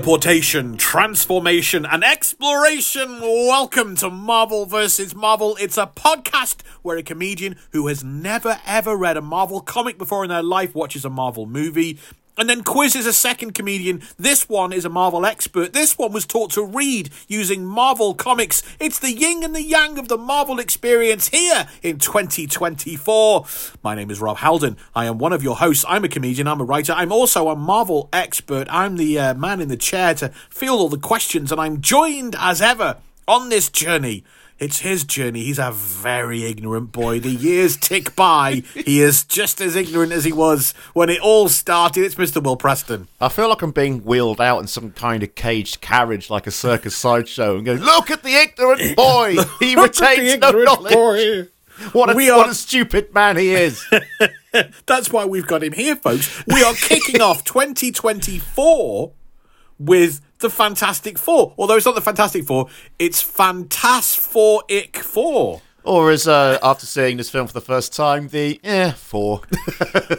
Teleportation, transformation, and exploration. Welcome to Marvel vs. Marvel. It's a podcast where a comedian who has never ever read a Marvel comic before in their life watches a Marvel movie. And then quizzes a second comedian. This one is a Marvel expert. This one was taught to read using Marvel comics. It's the yin and the yang of the Marvel experience here in 2024. My name is Rob Halden. I am one of your hosts. I'm a comedian. I'm a writer. I'm also a Marvel expert. I'm the uh, man in the chair to field all the questions, and I'm joined as ever on this journey. It's his journey. He's a very ignorant boy. The years tick by. He is just as ignorant as he was when it all started. It's Mr. Will Preston. I feel like I'm being wheeled out in some kind of caged carriage like a circus sideshow and going, Look at the ignorant boy! He retains no knowledge. boy. What, a, We what a stupid man he is. That's why we've got him here, folks. We are kicking off 2024 with the Fantastic Four. Although it's not the Fantastic Four, it's Fantasphoric Four. or as uh, after seeing this film for the first time, the eh, four.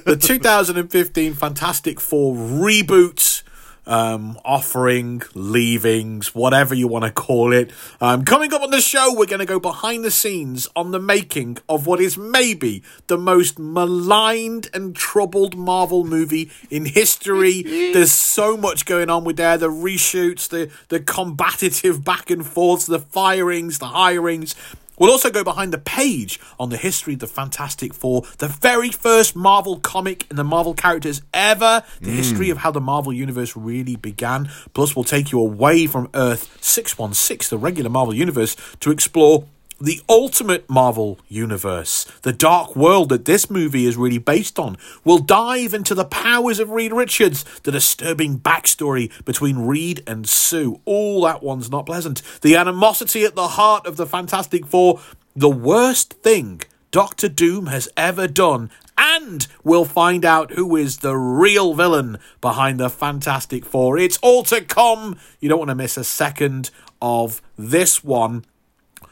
the 2015 Fantastic Four reboot, um, offering, leavings, whatever you want to call it. Um, coming up on the show, we're going to go behind the scenes on the making of what is maybe the most maligned and troubled Marvel movie in history. There's so much going on with there the reshoots, the, the combative back and forths, the firings, the hirings. We'll also go behind the page on the history of the Fantastic Four, the very first Marvel comic and the Marvel characters ever, the hmm. history of how the Marvel Universe really began. Plus, we'll take you away from Earth 616, the regular Marvel Universe, to explore the ultimate Marvel universe, the dark world that this movie is really based on. We'll dive into the powers of Reed Richards, the disturbing backstory between Reed and Sue. All that one's not pleasant. The animosity at the heart of the Fantastic Four, the worst thing Doctor Doom has ever done. And we'll find out who is the real villain behind the Fantastic Four. It's all to come. You don't want to miss a second of this one.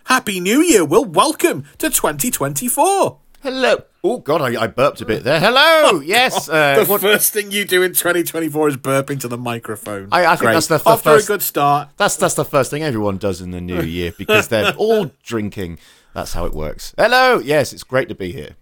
Happy New Year, Will. Welcome to 2024. Hello. Oh, God, I, I burped a bit there. Hello. Yes. Uh, the what- first thing you do in 2024 is burp into the microphone. I- I think Great. that's the- the to first- a good start. that's, that's the first thing everyone does in the new year because they're all drinking. That's how it works. Hello. Yes, it's great to be here.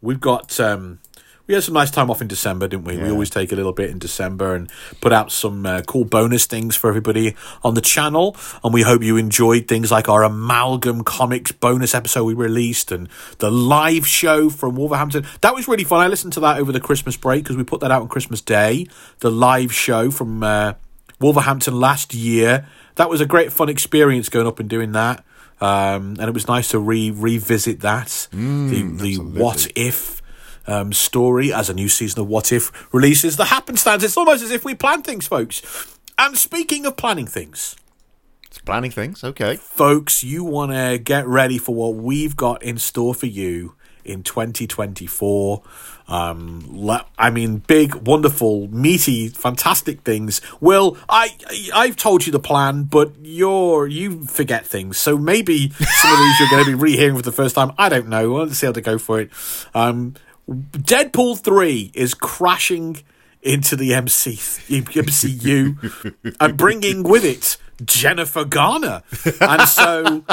We've got um, we had some nice time off in December, didn't we? We always take a little bit in December and put out some uh, cool bonus things for everybody on the channel. And we hope you enjoyed things like our amalgam comics bonus episode we released and the live show from Wolverhampton. That was really fun. I listened to that over the Christmas break because we put that out on Christmas Day. The live show from uh, Wolverhampton last year. That was a great fun experience going up and doing that. Um, and it was nice to re revisit that the the what if um, story as a new season of What If releases. The happenstance. It's almost as if we plan things, folks. And speaking of planning things, It's planning things. Okay. folks, you want to get ready for what we've got in store for you in 2024. Um, le- I mean, big, wonderful, meaty, fantastic things. Will I? I've told you the plan, but you're you forget things. So maybe some of these you're going to be rehearing for the first time. I don't know. Let's see how to go for it. Um, Deadpool three is crashing into the MC MCU and bringing with it Jennifer Garner, and so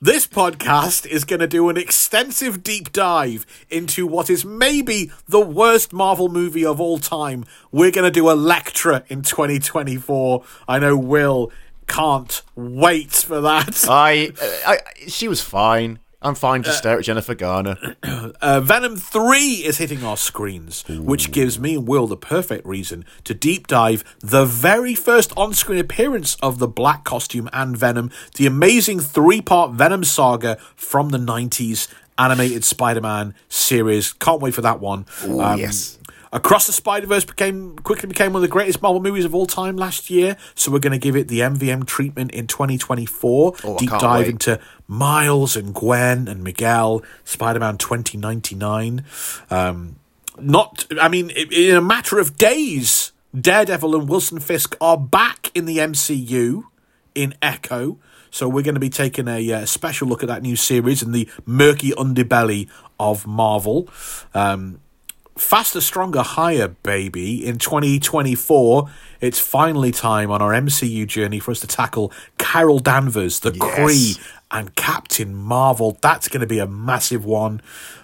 this podcast is going to do an extensive deep dive into what is maybe the worst Marvel movie of all time. We're going to do Elektra in 2024. I know Will can't wait for that. I, I, she was fine. I'm fine to stare at Jennifer Garner. Uh, Venom 3 is hitting our screens, which gives me and Will the perfect reason to deep dive the very first on screen appearance of the black costume and Venom, the amazing three part Venom saga from the 90s animated Spider Man series. Can't wait for that one. Um, yes. Across the Spider Verse became quickly became one of the greatest Marvel movies of all time last year, so we're going to give it the MVM treatment in 2024. Oh, Deep dive wait. into Miles and Gwen and Miguel, Spider Man 2099. Um, not, I mean, in a matter of days, Daredevil and Wilson Fisk are back in the MCU in Echo. So we're going to be taking a uh, special look at that new series and the murky underbelly of Marvel. Um, faster, stronger, higher, baby. In 2024, it's finally time on our MCU journey for us to tackle Carol Danvers, the Yes. Kree, and Captain Marvel. That's going to be a massive one.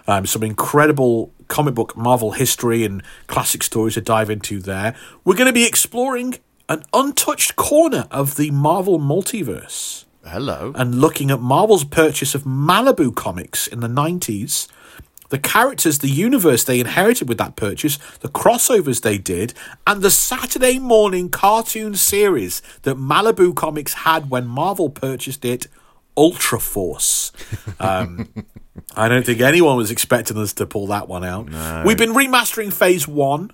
Um, some incredible comic book Marvel history and classic stories to dive into there. We're going to be exploring an untouched corner of the Marvel multiverse Hello. and looking at Marvel's purchase of Malibu Comics in the 90s, the characters, the universe they inherited with that purchase, the crossovers they did, and the Saturday morning cartoon series that Malibu Comics had when Marvel purchased it, Ultra Force. Um, I don't think anyone was expecting us to pull that one out. We've been remastering Phase 1.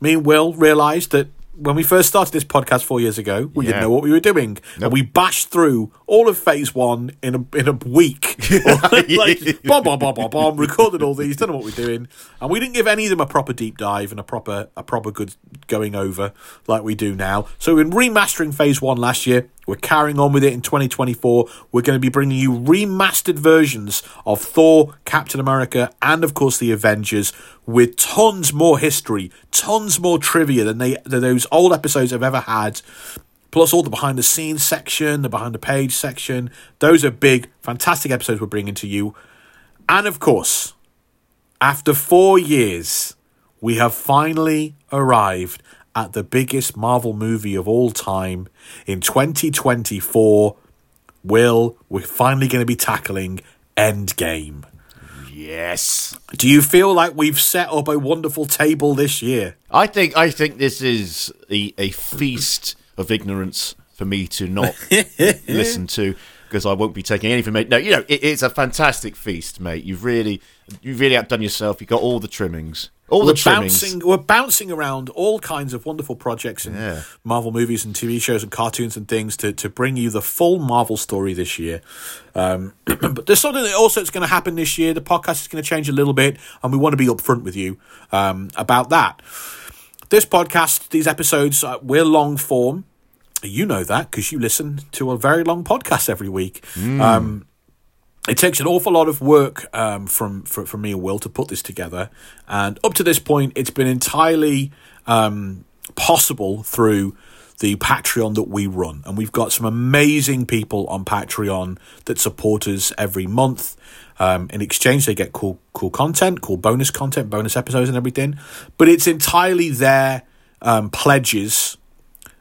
Me and Will realised that when we first started this podcast four years ago, we didn't know what we were doing. And we bashed through all of phase one in a in a week. like, bomb, bomb, bomb, bomb, bomb, recorded all these, don't know what we're doing. And we didn't give any of them a proper deep dive and a proper a proper good going over like we do now. So we've been remastering phase one last year. We're carrying on with it in 2024. We're going to be bringing you remastered versions of Thor, Captain America, and of course the Avengers with tons more history, tons more trivia than they than those old episodes have ever had. Plus all the behind the scenes section, the behind the page section. Those are big, fantastic episodes we're bringing to you. And of course, after four years, we have finally arrived at the biggest Marvel movie of all time in 2024. Will, we're finally going to be tackling Endgame. Yes. Do you feel like we've set up a wonderful table this year? I think I think this is a, a feast of ignorance for me to not listen to because I won't be taking anything. Mate. No, you know it, it's a fantastic feast, mate. You've really you've really outdone yourself. You've got all the trimmings, all we're the trimmings. bouncing we're bouncing around all kinds of wonderful projects and Yeah. Marvel movies and TV shows and cartoons and things to, to bring you the full Marvel story this year. Um, but there's something that also is going to happen this year. The podcast is going to change a little bit, and we want to be upfront with you um, about that. This podcast, these episodes, uh, we're long form. You know that because you listen to a very long podcast every week. Um, it takes an awful lot of work um, from, from from me and Will to put this together, and up to this point, it's been entirely um, possible through the Patreon that we run, and we've got some amazing people on Patreon that support us every month. Um, in exchange, they get cool cool content, cool bonus content, bonus episodes, and everything. But it's entirely their um, pledges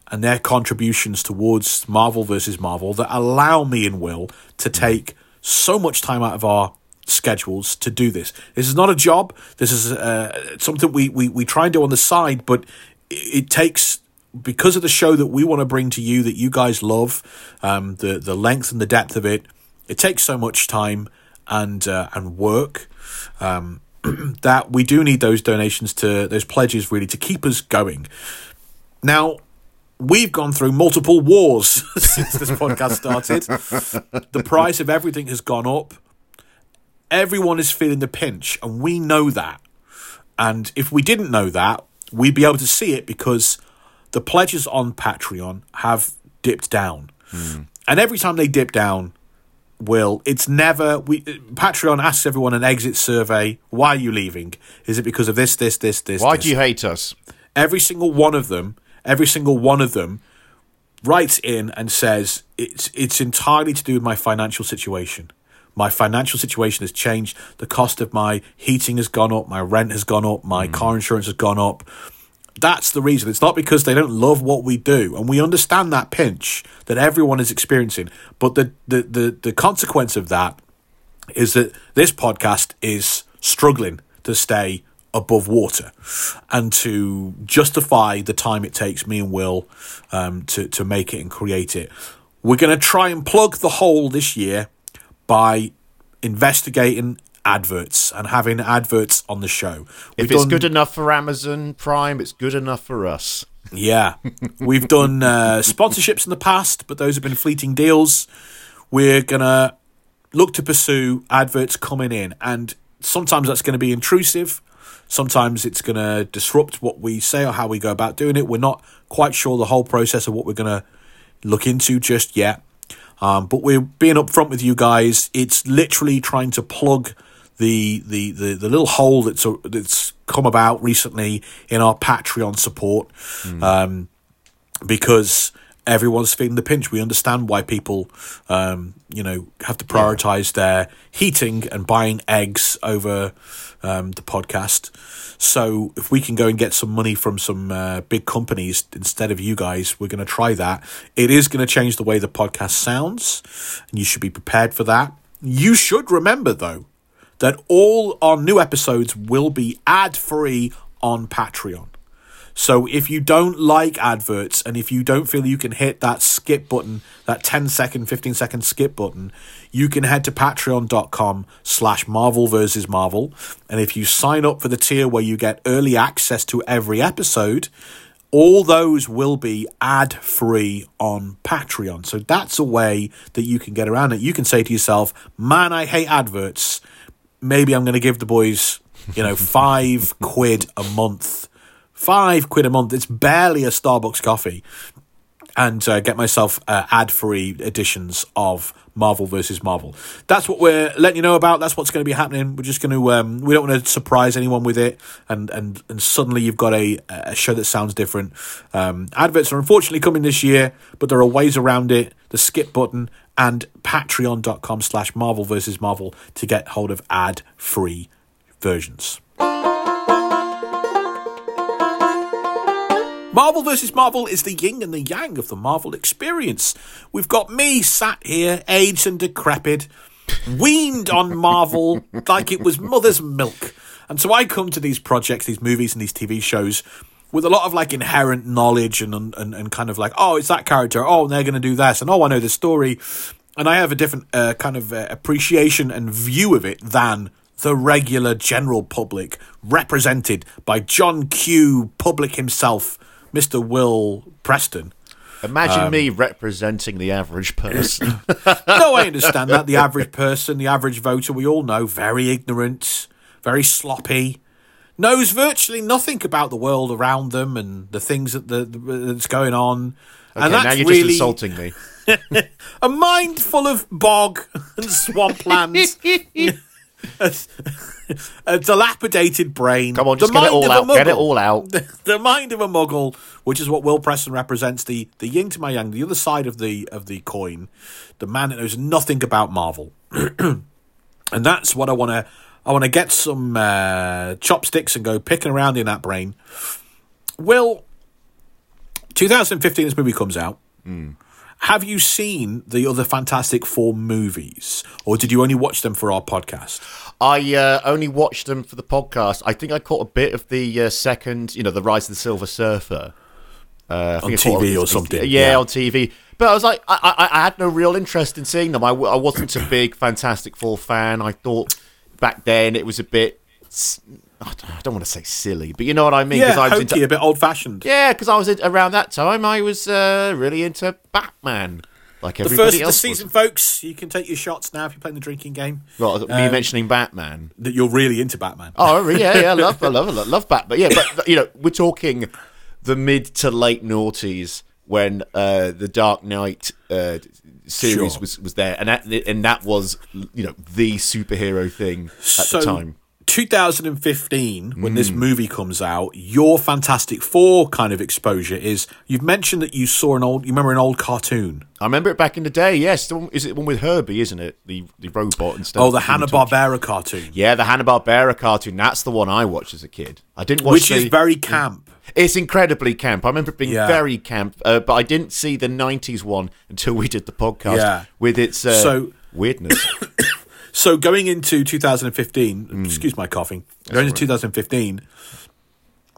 and their contributions towards Marvel versus Marvel that allow me and Will to take so much time out of our schedules to do this. This is not a job. This is uh, something we, we, we try and do on the side, but it, takes because of the show that we want to bring to you that you guys love, um, the the length and the depth of it. It takes so much time and uh, and work. Um, that we do need those donations to those pledges really to keep us going. Now, we've gone through multiple wars since this podcast started. the price of everything has gone up. Everyone is feeling the pinch, and we know that. And if we didn't know that, we'd be able to see it because the pledges on Patreon have dipped down. Hmm. And every time they dip down, Will, it's never we Patreon asks everyone an exit survey. Why are you leaving? Is it because of this, this, this, this? Why this? do you hate us? every single one of them, every single one of them writes in and says it's it's entirely to do with my financial situation. My financial situation has changed. The cost of my heating has gone up. My rent has gone up. My hmm. car insurance has gone up. That's the reason. It's not because they don't love what we do, and we understand that pinch that everyone is experiencing. But the the the, the consequence of that is that this podcast is struggling to stay above water and to justify the time it takes me and Will um, to, to make it and create it. We're going to try and plug the hole this year by investigating adverts and having adverts on the show. If We've it's done- good enough for Amazon Prime, it's good enough for us. yeah, we've done uh, sponsorships in the past, but those have been fleeting deals. We're gonna look to pursue adverts coming in, and sometimes that's going to be intrusive. Sometimes it's going to disrupt what we say or how we go about doing it. We're not quite sure the whole process of what we're going to look into just yet. Um, but we're being upfront with you guys. It's literally trying to plug the the the, the little hole that's uh, that's come about recently in our Patreon support. Um, because everyone's feeling the pinch. We understand why people, um, you know, have to prioritize their heating and buying eggs over um, the podcast. So if we can go and get some money from some uh, big companies instead of you guys, we're going to try that. It is going to change the way the podcast sounds, and you should be prepared for that. You should remember though that all our new episodes will be ad free on Patreon. So if you don't like adverts and if you don't feel you can hit that skip button, that 10 second, 15 second skip button, you can head to patreon.com slash Marvel versus Marvel. And if you sign up for the tier where you get early access to every episode, all those will be ad free on Patreon. So that's a way that you can get around it. You can say to yourself, man, I hate adverts. Maybe I'm going to give the boys, you know, five quid a month five quid a month. It's barely a Starbucks coffee. And uh, get myself uh, ad free editions of Marvel versus Marvel. That's what we're letting you know about. That's what's going to be happening. We're just going to, um, we don't want to surprise anyone with it. And, and, and suddenly you've got a, a show that sounds different. Um, adverts are unfortunately coming this year, but there are ways around it. The skip button and patreon.com slash Marvel versus Marvel to get hold of ad free versions. Marvel vs. Marvel is the yin and the yang of the Marvel experience. We've got me sat here, aged and decrepit, weaned on Marvel like it was mother's milk. And so I come to these projects, these movies, and these TV shows with a lot of like inherent knowledge and and, and kind of like, oh, it's that character. Oh, they're going to do this. And oh, I know the story. And I have a different uh, kind of uh, appreciation and view of it than the regular general public, represented by John Q. Public himself, Mr. Will Preston. Imagine Um, me representing the average person. no, I understand that. The average person, the average voter, we all know, very ignorant, very sloppy, knows virtually nothing about the world around them and the things that the, that's going on. Okay, and now you're really just insulting me. a mind full of bog and swamplands. a, a dilapidated brain. Come on, just get it all out. Get it all out. the mind of a muggle, which is what Will Preston represents, the the yin to my yang, the other side of the of the coin, the man that knows nothing about Marvel, and that's what I want to. I want to get some uh, chopsticks and go picking around in that brain. Will, 2015, this movie comes out. Have you seen the other Fantastic Four movies, or did you only watch them for our podcast? I uh, only watched them for the podcast. I think I caught a bit of the uh, second, you know, the Rise of the Silver Surfer. Uh, On TV it- or something, Yeah, yeah. on TV. But I was like, I, I, I had no real interest in seeing them. I, I wasn't a big Fantastic Four fan. I thought back then it was a bit. I don't- want to say silly, but you know what I mean. Yeah, I was hokey, into, a bit old fashioned. yeah, because I was in, around that time. I was uh, really into Batman, like The everybody first of the else. season, was. folks. You can take your shots now if you're playing the drinking game. Well, me Um, mentioning Batman. That you're really into Batman. Oh, really? yeah, yeah, I love, I love, I love, love Batman. Yeah, but you know, we're talking the mid to late noughties when uh, the Dark Knight uh, series Sure. was was there, and that and that was you know the superhero thing at so, the time. 2015, when Mm. this movie comes out, your Fantastic Four kind of exposure is you've mentioned that you saw an old, you remember an old cartoon. I remember it back in the day. Yes, the one, is it one with Herbie? Isn't it the the robot and stuff? Oh, the that you were Hanna Barbera cartoon, Yeah, the Hanna Barbera cartoon. That's the one I watched as a kid. I didn't watch which the, is very camp. It's incredibly camp. I remember it being Yeah. very camp, uh, but I didn't see the '90s one until we did the podcast Yeah. with its uh, So- weirdness. So going into 2015, Hmm. excuse my coughing. Going into 2015,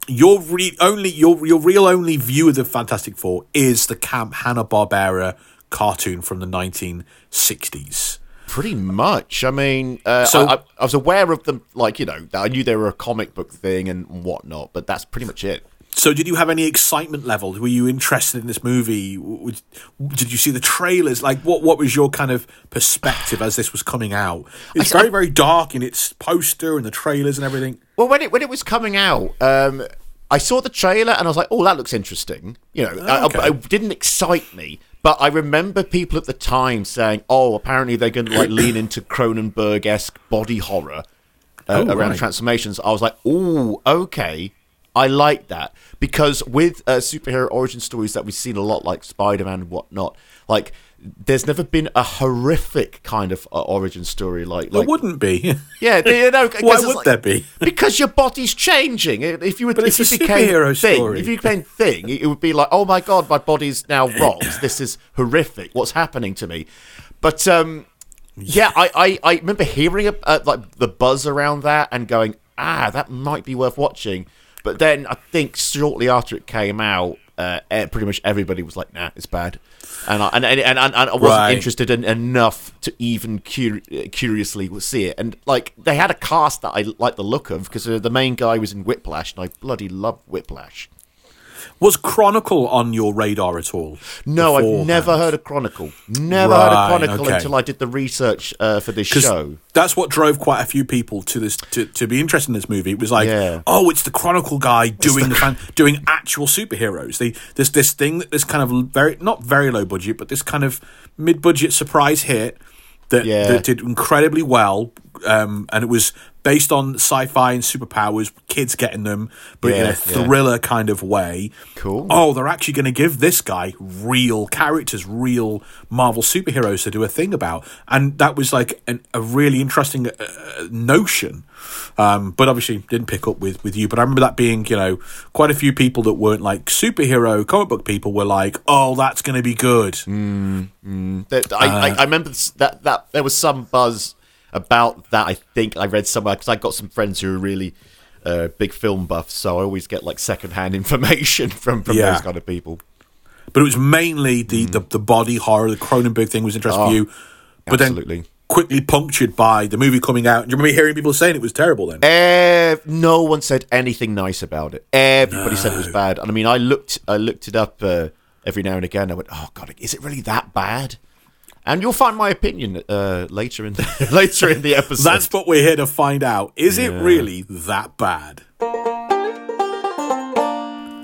your re- only your your real only view of the Fantastic Four is the camp Hanna Barbera cartoon from the 1960s. Pretty much. I mean, uh, So- I, I, I was aware of them, like you know, I knew they were a comic book thing and whatnot, but that's pretty much it. So, did you have any excitement levels? Were you interested in this movie? Did you see the trailers? Like, what what was your kind of perspective as this was coming out? It's I- very very dark in its poster and the trailers and everything. Well, when it when it was coming out, um, I saw the trailer and I was like, "Oh, that looks interesting." You know, okay. I, it didn't excite me, But I remember people at the time saying, "Oh, apparently they're going to like lean into Cronenberg esque body horror uh, Oh, around right. transformations." I was like, "Oh, okay, I like that." Because with uh, superhero origin stories that we've seen a lot, like Spider Man and whatnot, like there's never been a horrific kind of uh, origin story like There like wouldn't be. yeah, you know, Why would like- there be? Because your body's changing. If you would, But if it's you a became superhero thing, story. if you became thing, it would be like, oh my god, my body's now rocked. This is horrific. What's happening to me? But um, yeah, I, I, I remember hearing uh, like the buzz around that and going, ah, that might be worth watching. But then I think shortly after it came out, uh, pretty much everybody was like, nah, it's bad. And I, and, and, and, and I wasn't Right. interested in enough to even cur- curiously see it. And like they had a cast that I liked the look of because uh, the main guy was in Whiplash, and I bloody love Whiplash. Was Chronicle on your radar at all? No, I've never heard of Chronicle. Never heard of Chronicle okay. until I did the research uh, for this show. That's what drove quite a few people to this to, to be interested in this movie. It was like, Yeah. oh, it's the Chronicle guy doing the fan, doing actual superheroes. They this this thing that this kind of very not very low budget, but this kind of mid budget surprise hit that, Yeah. that did incredibly well. Um, and it was based on sci-fi and superpowers, kids getting them, but in Yeah, a yeah. thriller kind of way. Cool. Oh, they're actually going to give this guy real characters, real Marvel superheroes to do a thing about, and that was like an, a really interesting uh, notion. Um, but obviously didn't pick up with with you. But I remember that being, you know, quite a few people that weren't like superhero comic book people were like, "Oh, that's going to be good." That, I, I, I remember that, that there was some buzz about that. I think I read somewhere because I got some friends who are really uh, big film buffs, so I always get like secondhand information from from Yeah. those kind of people. But it was mainly the the, the body horror, the Cronenberg thing was interesting for Oh, you. But absolutely. then quickly punctured by the movie coming out. Do you remember hearing people saying it was terrible then? No one said anything nice about it. Everybody said it was bad. And I mean, I looked, I looked it up uh, every now and again. I went, "Oh God, is it really that bad?" And you'll find my opinion uh, later in the, later in the episode. That's what we're here to find out. Is it really that bad?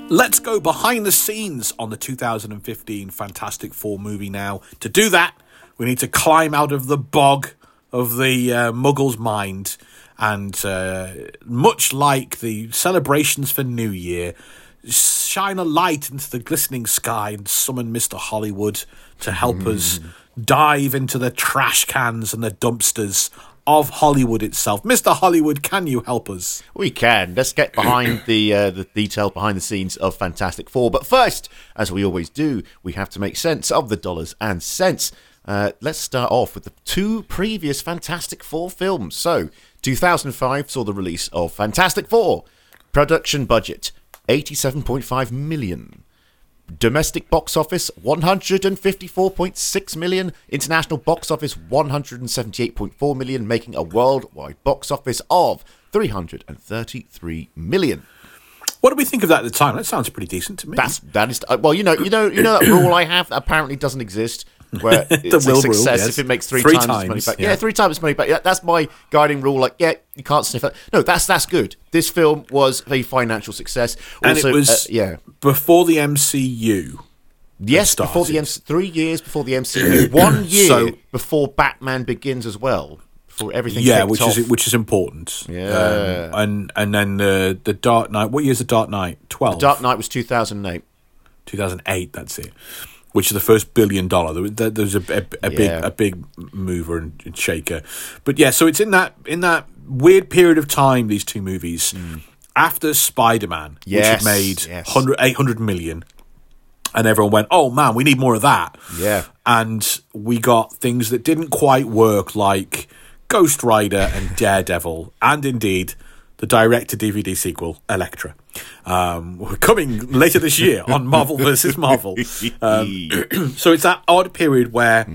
Let's go behind the scenes on the 2015 Fantastic Four movie now. To do that, we need to climb out of the bog of the uh, muggle's mind. And uh, much like the celebrations for New Year, shine a light into the glistening sky and summon Mr. Hollywood to help us dive into the trash cans and the dumpsters of Hollywood itself. Mr. Hollywood, can you help us? We can. Let's get behind the uh, the detail behind the scenes of Fantastic Four. But first, as we always do, we have to make sense of the dollars and cents. Uh, let's start off with the two previous Fantastic Four films. So, 2005 saw the release of Fantastic Four. Production budget 87.5 million. Domestic box office 154.6 million, international box office 178.4 million, making a worldwide box office of 333 million. What do we think of that at the time? That sounds pretty decent to me. That's that is uh, well, you know, you know, you know that rule I have that apparently doesn't exist. Where it's a will rule, success yes. if it makes three, Three times, as money times, back. yeah. Yeah. three times money back. Yeah, that's my guiding rule. Like, yeah, you can't sniff it. No, that's that's good. This film was a financial success. and Also, it was uh, yeah. before the MCU. Yes, before the MC, three years before the MCU, one year So- before Batman Begins as well, before everything. Yeah, which off. is which is important. Yeah. Um, and and then the the Dark Knight. What year is the Dark Knight? Twelve. Dark Knight was two thousand eight. 2008. That's it. Which is the first billion dollar. There was, a, a, a big a big mover and, shaker. But yeah, so it's in that in that weird period of time. These two movies hmm. after Spider Man. Yes, which had made yes. 100, 800 million, and everyone went, "Oh man, we need more of that." Yeah. and we got things that didn't quite work, like Ghost Rider and Daredevil, and indeed the direct to DVD sequel, Elektra. Um, we're coming later this year on Marvel versus Marvel. Um, so it's that odd period where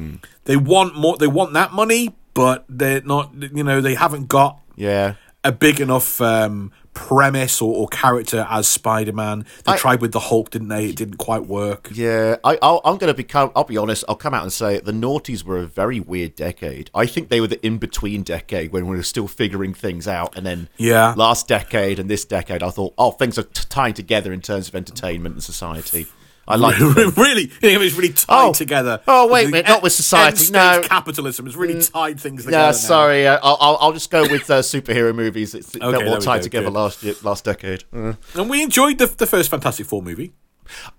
they want more, they want that money, but they're not, you know, they haven't got Yeah, a big enough um, premise or, or character as Spider Man. They I- tried with the Hulk, didn't they? It didn't quite work. yeah. I, I'll, I'm going to become. I'll be honest. I'll come out and say the noughties were a very weird decade. I think they were the in between decade when we were still figuring things out, and then Yeah. last decade and this decade, I thought, oh, things are t- tying together in terms of entertainment and society. I like. really, you know, it's really tied Oh. together. Oh, wait a minute, not with society, no. capitalism has really tied things together. Yeah, sorry. Uh, I'll, I'll just go with uh, superhero movies. It's there that we were tied go, together good. last year, last decade. Uh, And we enjoyed the, the first Fantastic Four movie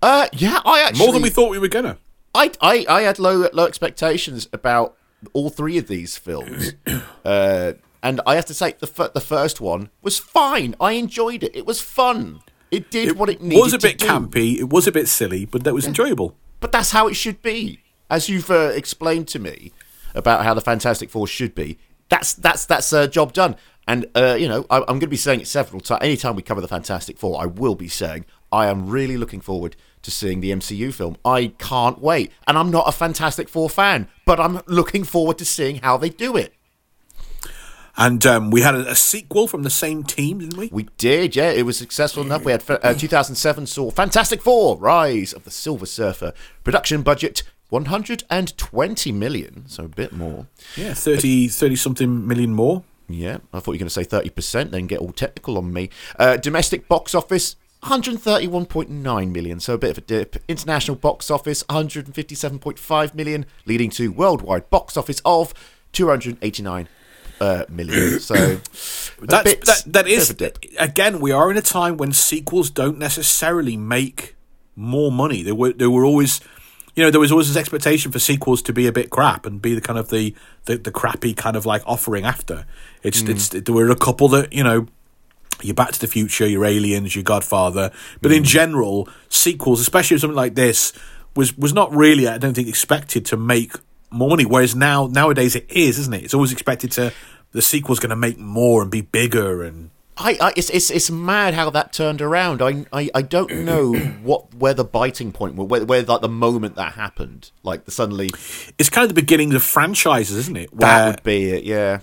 Uh, yeah, I actually more than we thought we were gonna. I, I, I had low low expectations about all three of these films, uh, and I have to say the fir- the first one was fine. I enjoyed it. It was fun. It did what it needed. It was a bit campy. It was a bit silly, but that was enjoyable. but that's how it should be. As you've uh, explained to me about how the Fantastic Four should be, that's that's that's a job done. And uh, you know, I, I'm going to be saying it several times. Anytime we cover the Fantastic Four, I will be saying I am really looking forward to seeing the MCU film. I can't wait, and I'm not a Fantastic Four fan, but I'm looking forward to seeing how they do it. And um, we had a, a sequel from the same team, didn't we? We did, yeah. It was successful enough. We had uh, 2007 saw Fantastic Four: Rise of the Silver Surfer. Production budget 120 million, so a bit more. Yeah, 30, 30 something million more. Yeah, I thought you were going to say 30%, then get all technical on me. Uh, domestic box office, 131.9 million, so a bit of a dip. International box office, 157.5 million, leading to worldwide box office of 289 uh, million. So that, that bit is of a dip. again. We are in a time when sequels don't necessarily make more money. There were there were always, you know, there was always this expectation for sequels to be a bit crap and be the kind of the the, the crappy kind of like offering after. It's Mm. it's there were a couple that you know. Your Back to the Future, your Aliens, your Godfather, but Mm. in general, sequels, especially something like this, was was not really, I don't think, expected to make more money. Whereas now, nowadays, it is, isn't it? It's always expected to the sequel's going to make more and be bigger and I, I it's, it's it's mad how that turned around. I I, I don't know what where the biting point where, where like the moment that happened, like the suddenly it's kind of the beginnings of franchises, isn't it? Where that would be it. Yeah,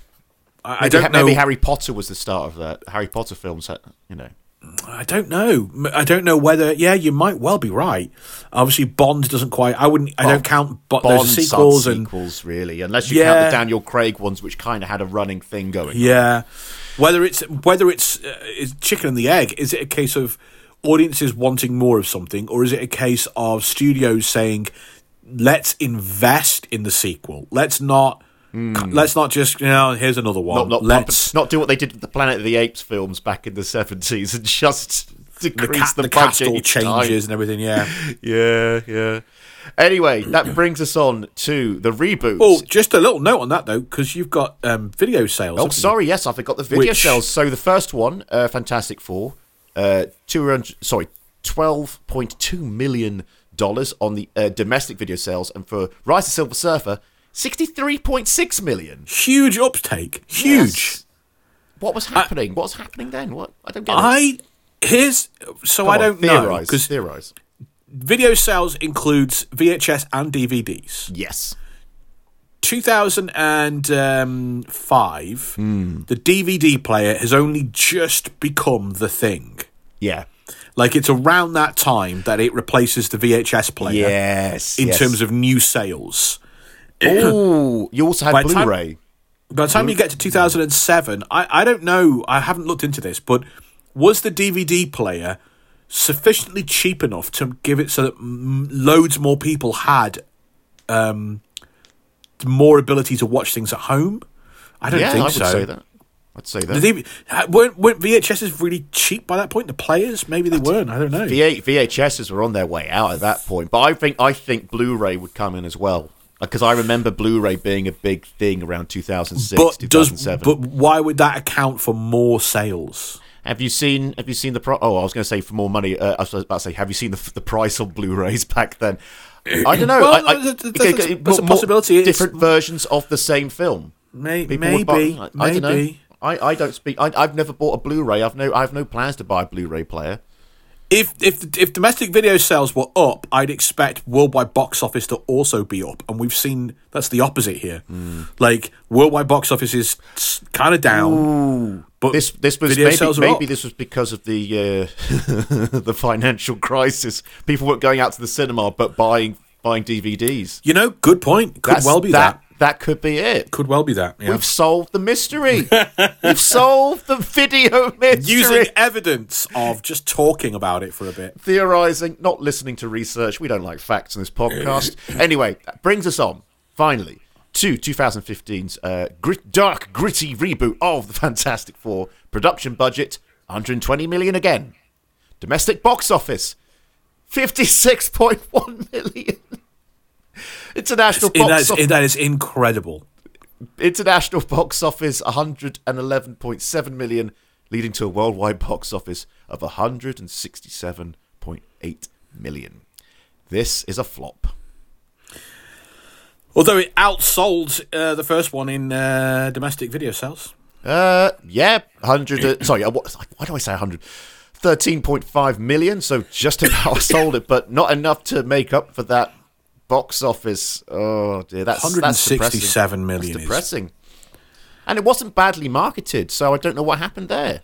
I, I maybe, don't know. maybe Harry Potter was the start of that. Harry Potter films, you know. I don't know. I don't know whether. Yeah, you might well be right. Obviously, Bond doesn't quite. I wouldn't. I don't count Bo- Bond those sequels and sequels really, unless you count the Daniel Craig ones, which kind of had a running thing going. yeah. Whether it's whether it's uh, is chicken and the egg. Is it a case of audiences wanting more of something, or is it a case of studios saying, "Let's invest in the sequel. Let's not." Let's not just you know. Here's another one. Not not, Let's not do what they did with the Planet of the Apes films back in the seventies and just the, ca- the, the all time. changes and everything. Yeah. Yeah, yeah. Anyway, that brings us on to the reboot. Oh, just a little note on that though, because you've got um, video sales. Oh, haven't you? sorry. Yes, I forgot the video Which- sales. So the first one, uh, Fantastic Four, uh, two hundred. Sorry, twelve point two million dollars on the uh, domestic video sales, and for Rise of Silver Surfer, sixty-three point six million. Huge uptake. Huge. Yes. What was happening? What's happening then? What I don't get it. I here's so Come I on, don't know theorize. because theorize. video sales includes VHS and DVDs. Yes. 2005, Hmm. the DVD player has only just become the thing. Yeah. Like it's around that time that it replaces the VHS player Yes. in terms of new sales. Oh, you also had the time- Blu-ray. By the time you get to 2007, I, I don't know, I haven't looked into this, but was the DVD player sufficiently cheap enough to give it so that loads more people had um, more ability to watch things at home? I don't yeah, think I would so. say that. I'd say that. The DV- uh, weren't, weren't VHSs really cheap by that point? The players? Maybe they weren't. I don't know. VHSs were on their way out at that point, but I think I think Blu-ray would come in as well because I remember Blu-ray being a big thing around 2006, but does 2007. but why would that account for more sales? have you seen Have you seen the pro- Oh, I was going to say for more money. Uh, I was about to say, have you seen the the price of Blu-rays back then? I don't know. Well, I, I, that's- okay, that's a possibility. It's- Different versions of the same film. May- would buy- maybe, I, I don't know. maybe. I, I don't speak. I, I've never bought a Blu-ray. I've no. I have no plans to buy a Blu-ray player. If if if domestic video sales were up, I'd expect worldwide box office to also be up, and we've seen that's the opposite here. Hmm. Like worldwide box office is kind of down, but This this was maybe, sales are maybe this was because of the uh, the financial crisis. People weren't going out to the cinema, but buying buying DVDs. You know, good point. Could That's- well be that. that could be it. Could well be that. Yeah. We've solved the mystery. We've solved the video mystery. Using evidence of just talking about it for a bit. theorizing, not listening to research. We don't like facts in this podcast. anyway, that brings us on, finally, to 2015's uh, grit, dark, gritty reboot of the Fantastic Four. Production budget 120 million again. Domestic box office 56.1 million. International That box is, office. that is incredible. International box office 111.7 million, leading to a worldwide box office of 167.8 million. This is a flop. Although it outsold uh, the first one in uh, domestic video sales. Uh, yeah, 100. Uh, sorry, uh, what, why do I say 100? 13.5 million, so just about sold it, but not enough to make up for that box office. Oh dear, that's that's depressing. 167 million That's is- depressing. And it wasn't badly marketed, so I don't know what happened there.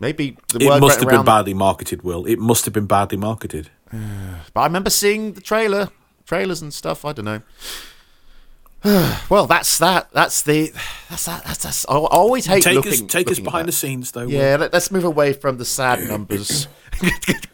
Maybe the It must have been badly marketed, Will. It must have been badly marketed. But I remember seeing the trailer, trailers and stuff. I don't know. well, that's that. That's the. That's that. That's. that's I always hate Take looking. us, take us behind the scenes, though. Yeah, let, us move away from the sad numbers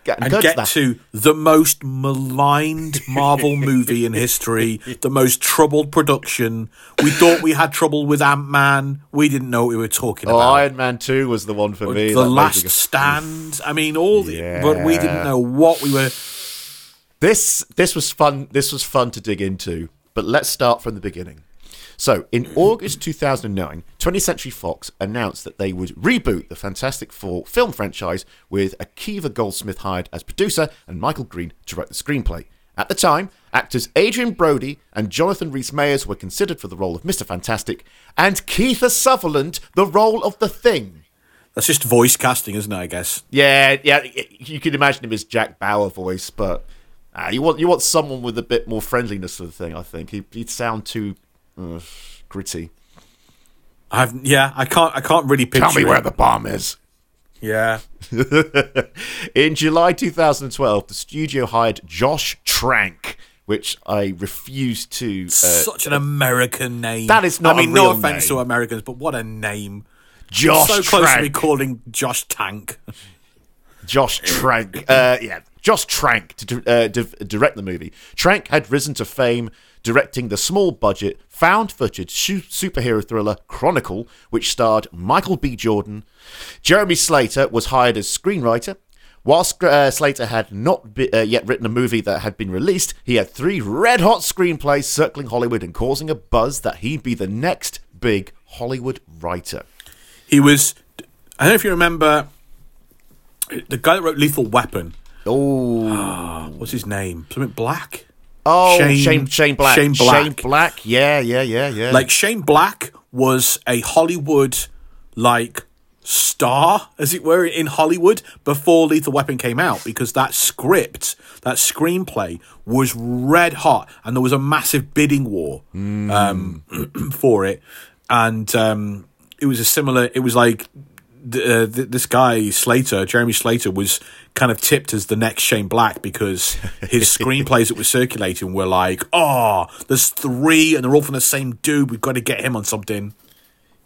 get, and get that. to the most maligned Marvel movie in history, the most troubled production. We thought we had trouble with Ant Man. We didn't know what we were talking Oh, about. Iron Man Two was the one for me. the That made me Last go- Stand. I mean, all the, but we didn't know what we were. This this was fun. This was fun to dig into. But let's start from the beginning. So, in August 2009, 20th Century Fox announced that they would reboot the Fantastic Four film franchise with Akiva Goldsman hired as producer and Michael Green to write the screenplay. At the time, actors Adrien Brody and Jonathan Rhys Meyers were considered for the role of Mr. Fantastic, and Kiefer Sutherland the role of the Thing. That's just voice casting, isn't it? I guess. Yeah, yeah, you can imagine him as Jack Bauer voice, but uh, you want you want someone with a bit more friendliness to the thing. I think he, he'd sound too uh, gritty. I've yeah. I can't. I can't really picture. Tell me it. Where the bomb is. Yeah. In July 2012, the studio hired Josh Trank, which I refuse to. Uh, Such an American name. That is not I mean, no offense name. to Americans, but what a name. Josh so close to me calling Josh Tank. Josh Trank. Uh, yeah, Josh Trank to uh, di- direct the movie. Trank had risen to fame directing the small budget, found footage su- superhero thriller Chronicle, which starred Michael B. Jordan. Jeremy Slater was hired as screenwriter. Whilst uh, Slater had not be, uh, yet written a movie that had been released, he had three red hot screenplays circling Hollywood and causing a buzz that he'd be the next big Hollywood writer. He was. I don't know if you remember the guy that wrote Lethal Weapon. Oh, What's his name? Something Black. oh, Shane- Shane, Shane, Black. Shane Black. Shane Black. Yeah, yeah, yeah, yeah. Like Shane Black was a Hollywood like star, as it were, in Hollywood before Lethal Weapon came out because that script, that screenplay was red hot and there was a massive bidding war um, for it. And um, it was a similar, it was like uh, th- this guy Slater, Jeremy Slater, was kind of tipped as the next Shane Black because his screenplays that were circulating were like, oh, there's three and they're all from the same dude. We've got to get him on something.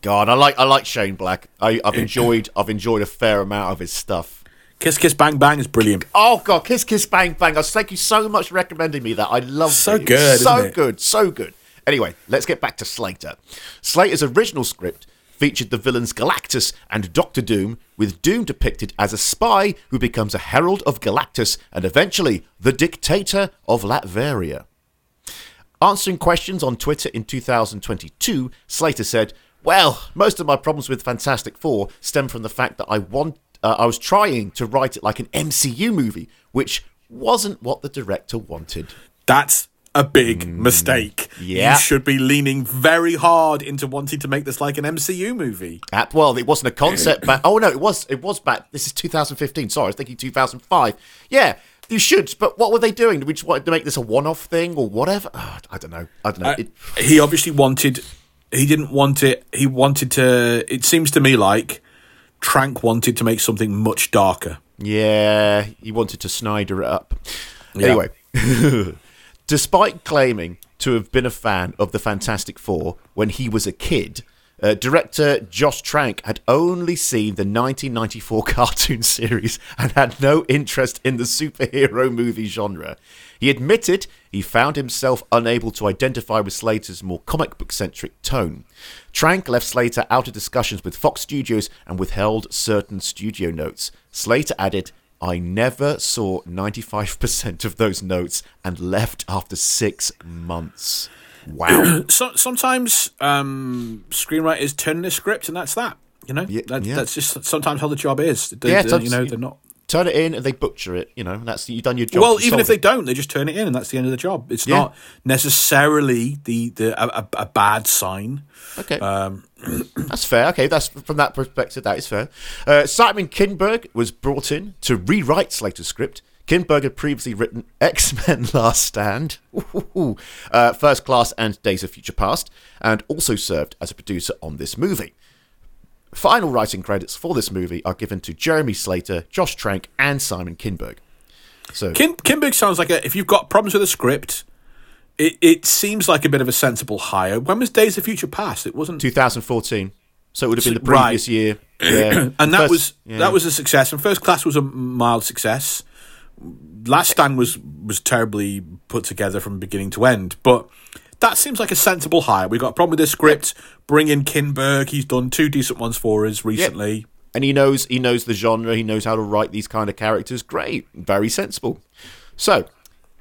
God, I like I like Shane Black. I, I've enjoyed I've enjoyed a fair amount of his stuff. Kiss Kiss Bang Bang is brilliant. Oh God, Kiss Kiss Bang Bang! I thank you so much for recommending me that. I love So it. good, so good, so good. Anyway, let's get back to Slater. Slater's original script featured the villains Galactus and Doctor Doom, with Doom depicted as a spy who becomes a herald of Galactus and eventually the dictator of Latveria. Answering questions on Twitter in 2022, Slater said, "Well, most of my problems with Fantastic Four stem from the fact that I want uh, I was trying to write it like an MCU movie, which wasn't what the director wanted." That's a big mistake. yeah. You should be leaning very hard into wanting to make this like an MCU movie. Uh, well, it wasn't a concept back. Oh no, it was. It was back. This is 2015. Sorry, I was thinking 2005. Yeah, you should. But what were they doing? Did we just wanted to make this a one-off thing or whatever? Ah, I don't know. I don't know. It, he obviously wanted he didn't want it he wanted to it seems to me like trank wanted to make something much darker Yeah, he wanted to Snyder it up. Yeah. Anyway, despite claiming to have been a fan of the Fantastic Four when he was a kid. Uh, director Josh Trank had only seen the 1994 cartoon series and had no interest in the superhero movie genre. He admitted he found himself unable to identify with Slater's more comic book centric tone. Trank left Slater out of discussions with Fox Studios and withheld certain studio notes. Slater added, I never saw 95% of those notes and left after six months. Wow. So, sometimes um, screenwriters turn the script, and that's that. You know, Yeah, that, yeah. that's just sometimes how the job is. They, Yeah, they- you know, they're not. Turn it in and they butcher it. You know, that's you've done your job. Well, even if they it. don't, they just turn it in, and that's the end of the job. It's Yeah. not necessarily the the a, a, a bad sign. Okay. Um, That's fair. Okay, that's from that perspective. That is fair. Uh, Simon Kinberg was brought in to rewrite Slater's script. Kinberg had previously written X Men: Last Stand, Ooh, uh, First Class, and Days of Future Past, and also served as a producer on this movie. Final writing credits for this movie are given to Jeremy Slater, Josh Trank, and Simon Kinberg. So Kim Kinberg sounds like a, if you've got problems with the script, it, it seems like a bit of a sensible hire. When was Days of Future Past? It wasn't 2014. So it would have been the Right. previous year. Yeah. and that First- was yeah. that was a success. And First Class was a mild success. Last Stand was was terribly put together from beginning to end, but that seems like a sensible hire. We've got a problem with this script. Bring in Kinberg. He's done two decent ones for us recently. and he knows he knows the genre. He knows how to write these kind of characters. Great, very sensible. So,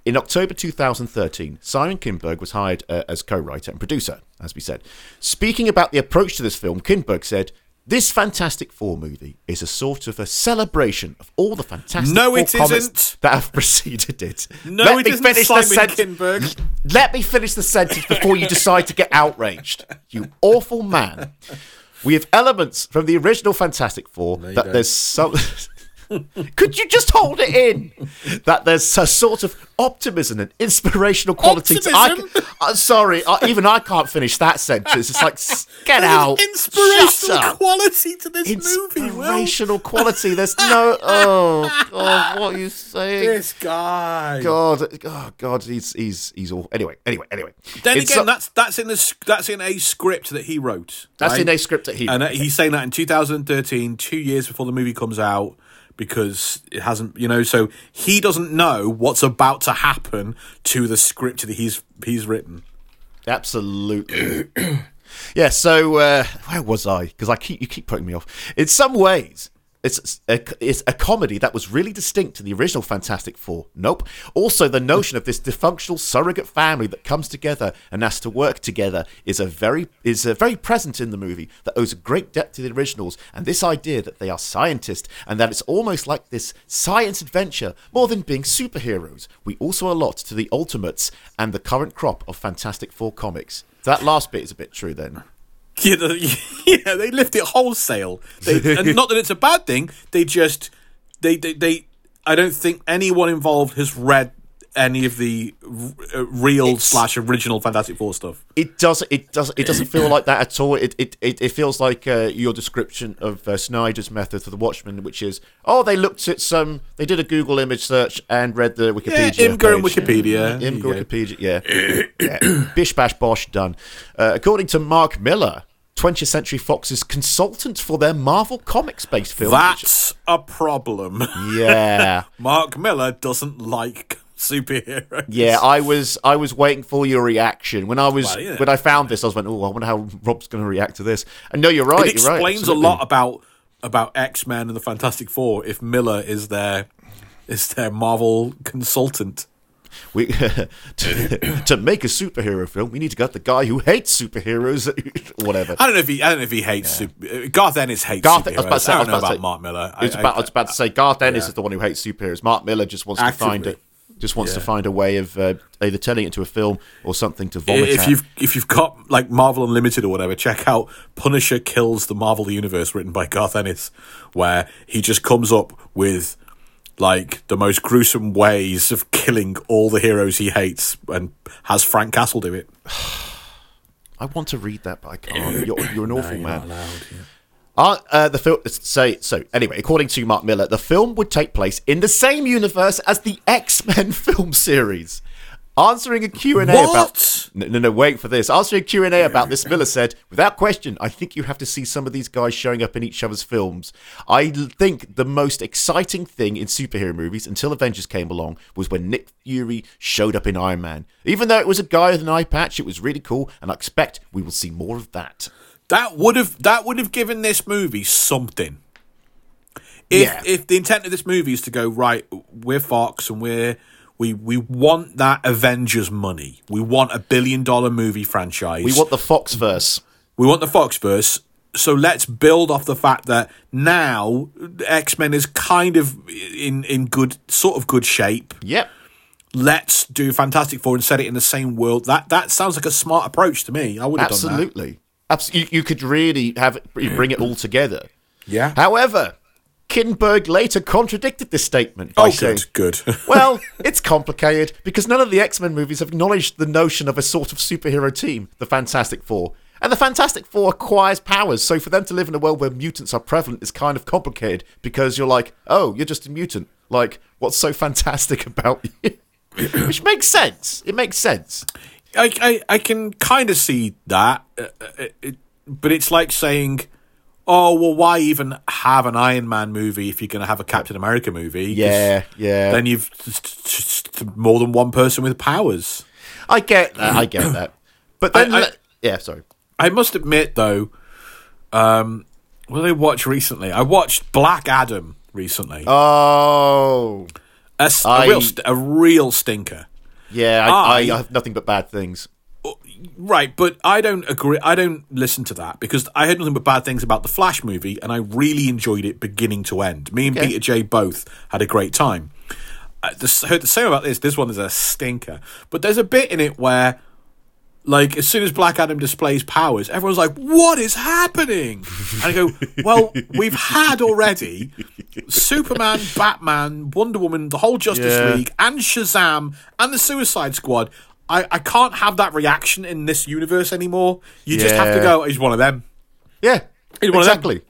in October 2013, Simon Kinberg was hired uh, as co-writer and producer, as we said. Speaking about the approach to this film, Kinberg said. This Fantastic Four movie is a sort of a celebration of all the Fantastic No, Four it comics isn't. that have preceded it. No, Let it me isn't finish Simon the sentence. Kinberg. Let me finish the sentence before you decide to get outraged. You awful man. We have elements from the original Fantastic Four that don't. there's some. Could you just hold it in? That there's a sort of optimism and inspirational quality. To, I, Optimism? can- uh, sorry, uh, even I can't finish that sentence. It's like, get out. There's Shut inspirational quality to this movie. Will. Inspirational quality. There's no. Oh, God, what are you saying? This guy. God, oh God, he's he's he's all. Anyway, anyway, anyway. Then It's again, so- that's that's in the that's in a script that he wrote. That's right? in a script that he and uh, wrote. he's saying that in 2013, two years before the movie comes out, because it hasn't, you know. So he doesn't know what's about to happen to the script that he's he's written. Absolutely. yeah. So uh, where was I? Because I keep you keep putting me off. In some ways, it's a, it's a comedy that was really distinct to the original Fantastic Four. Nope. Also, the notion of this dysfunctional surrogate family that comes together and has to work together is a very is a very present in the movie that owes a great depth to the originals. And this idea that they are scientists and that it's almost like this science adventure more than being superheroes. We also owe a lot to the Ultimates and the current crop of Fantastic Four comics. That last bit is a bit true then. You know, yeah, they lift it wholesale. They, and not that it's a bad thing. They just they, they they I don't think anyone involved has read any of the r- uh, real slash original Fantastic Four stuff. It does. It does. It doesn't feel like that at all. It it, it, it feels like uh, your description of uh, Snyder's method for the Watchmen, which is oh they looked at some, they did a Google image search and read the Wikipedia. Yeah, Imgur and. Wikipedia. Imgur. Wikipedia. Yeah, yeah. Bish bash bosh done. Uh, according to Mark Millar. 20th Century Fox's consultant for their Marvel Comics based film. That's a problem. yeah. Mark Millar doesn't like superheroes. Yeah, I was I was waiting for your reaction when I was Well, yeah. when I found this. I was like, oh, I wonder how Rob's going to react to this. And no, you're right. it you're right, explains a lot about about X Men and the Fantastic Four if Millar is their is their Marvel consultant. We to, to make a superhero film, we need to get the guy who hates superheroes, whatever. I don't know if he I don't know if he hates super, uh, Garth Ennis hates Garth, I superheroes. was about to say, I I don't was know about to about say- Mark Millar. I was, I- about, I I- was about to say Garth Ennis yeah. is the one who hates superheroes. Mark Millar just wants to find it, just wants to find a way of uh, either turning it into a film or something to vomit if at. you've if you've got like Marvel Unlimited or whatever, check out Punisher kills the Marvel Universe, written by Garth Ennis, where he just comes up with like the most gruesome ways of killing all the heroes he hates, and has Frank Castle do it. I want to read that, but I can't. You're, you're an awful man. Uh, uh, the film say so. Anyway, according to Mark Millar, the film would take place in the same universe as the X Men film series. Answering a Q&A What? about no, no, no, wait for this. Answering a Q&A about this, Millar said, without question, I think you have to see some of these guys showing up in each other's films. I think the most exciting thing in superhero movies until Avengers came along was when Nick Fury showed up in Iron Man. Even though it was a guy with an eye patch, it was really cool, and I expect we will see more of that. That would have that would have given this movie something. If Yeah. if the intent of this movie is to go right, we're Fox and we're we we want that Avengers money. We want a billion dollar movie franchise. We want the Foxverse. we want the Foxverse. So let's build off the fact that now X Men is kind of in in good sort of good shape. Yep. Let's do Fantastic Four and set it in the same world. That that sounds like a smart approach to me. I would have done that. Absolutely. Absolutely. You, you could really have it, bring it all together. Yeah. However, Kinberg later contradicted this statement Oh, saying, good, good. well, it's complicated because none of the X Men movies have acknowledged the notion of a sort of superhero team, the Fantastic Four. And the Fantastic Four acquires powers, so for them to live in a world where mutants are prevalent is kind of complicated because you're like, oh, you're just a mutant. Like, what's so fantastic about you? Which makes sense. It makes sense. I, I, I can kind of see that, uh, uh, it, but it's like saying, "Oh, well, why even have an Iron Man movie if you're going to have a Captain America movie Yeah, yeah. Then you've more than one person with powers. I get that. I get that. But then, I- I- yeah, sorry. I must admit, though, um, what did I watch recently? I watched Black Adam recently. Oh, a, s- a I- real, st- a real stinker. yeah. I, I, I- I have nothing but bad things. Oh, right, but I don't agree. I don't listen to that because I heard nothing but bad things about the Flash movie, and I really enjoyed it beginning to end. Me and Okay. Peter J both had a great time. I the- heard the same about this. This one is a stinker, but there's a bit in it where, like, as soon as Black Adam displays powers, everyone's like, "What is happening?" And I go, "Well, we've had already Superman, Batman, Wonder Woman, the whole Justice Yeah. League, and Shazam, and the Suicide Squad." I, I can't have that reaction in this universe anymore. You just have to go, he's one of them. Yeah, He's one of them. exactly.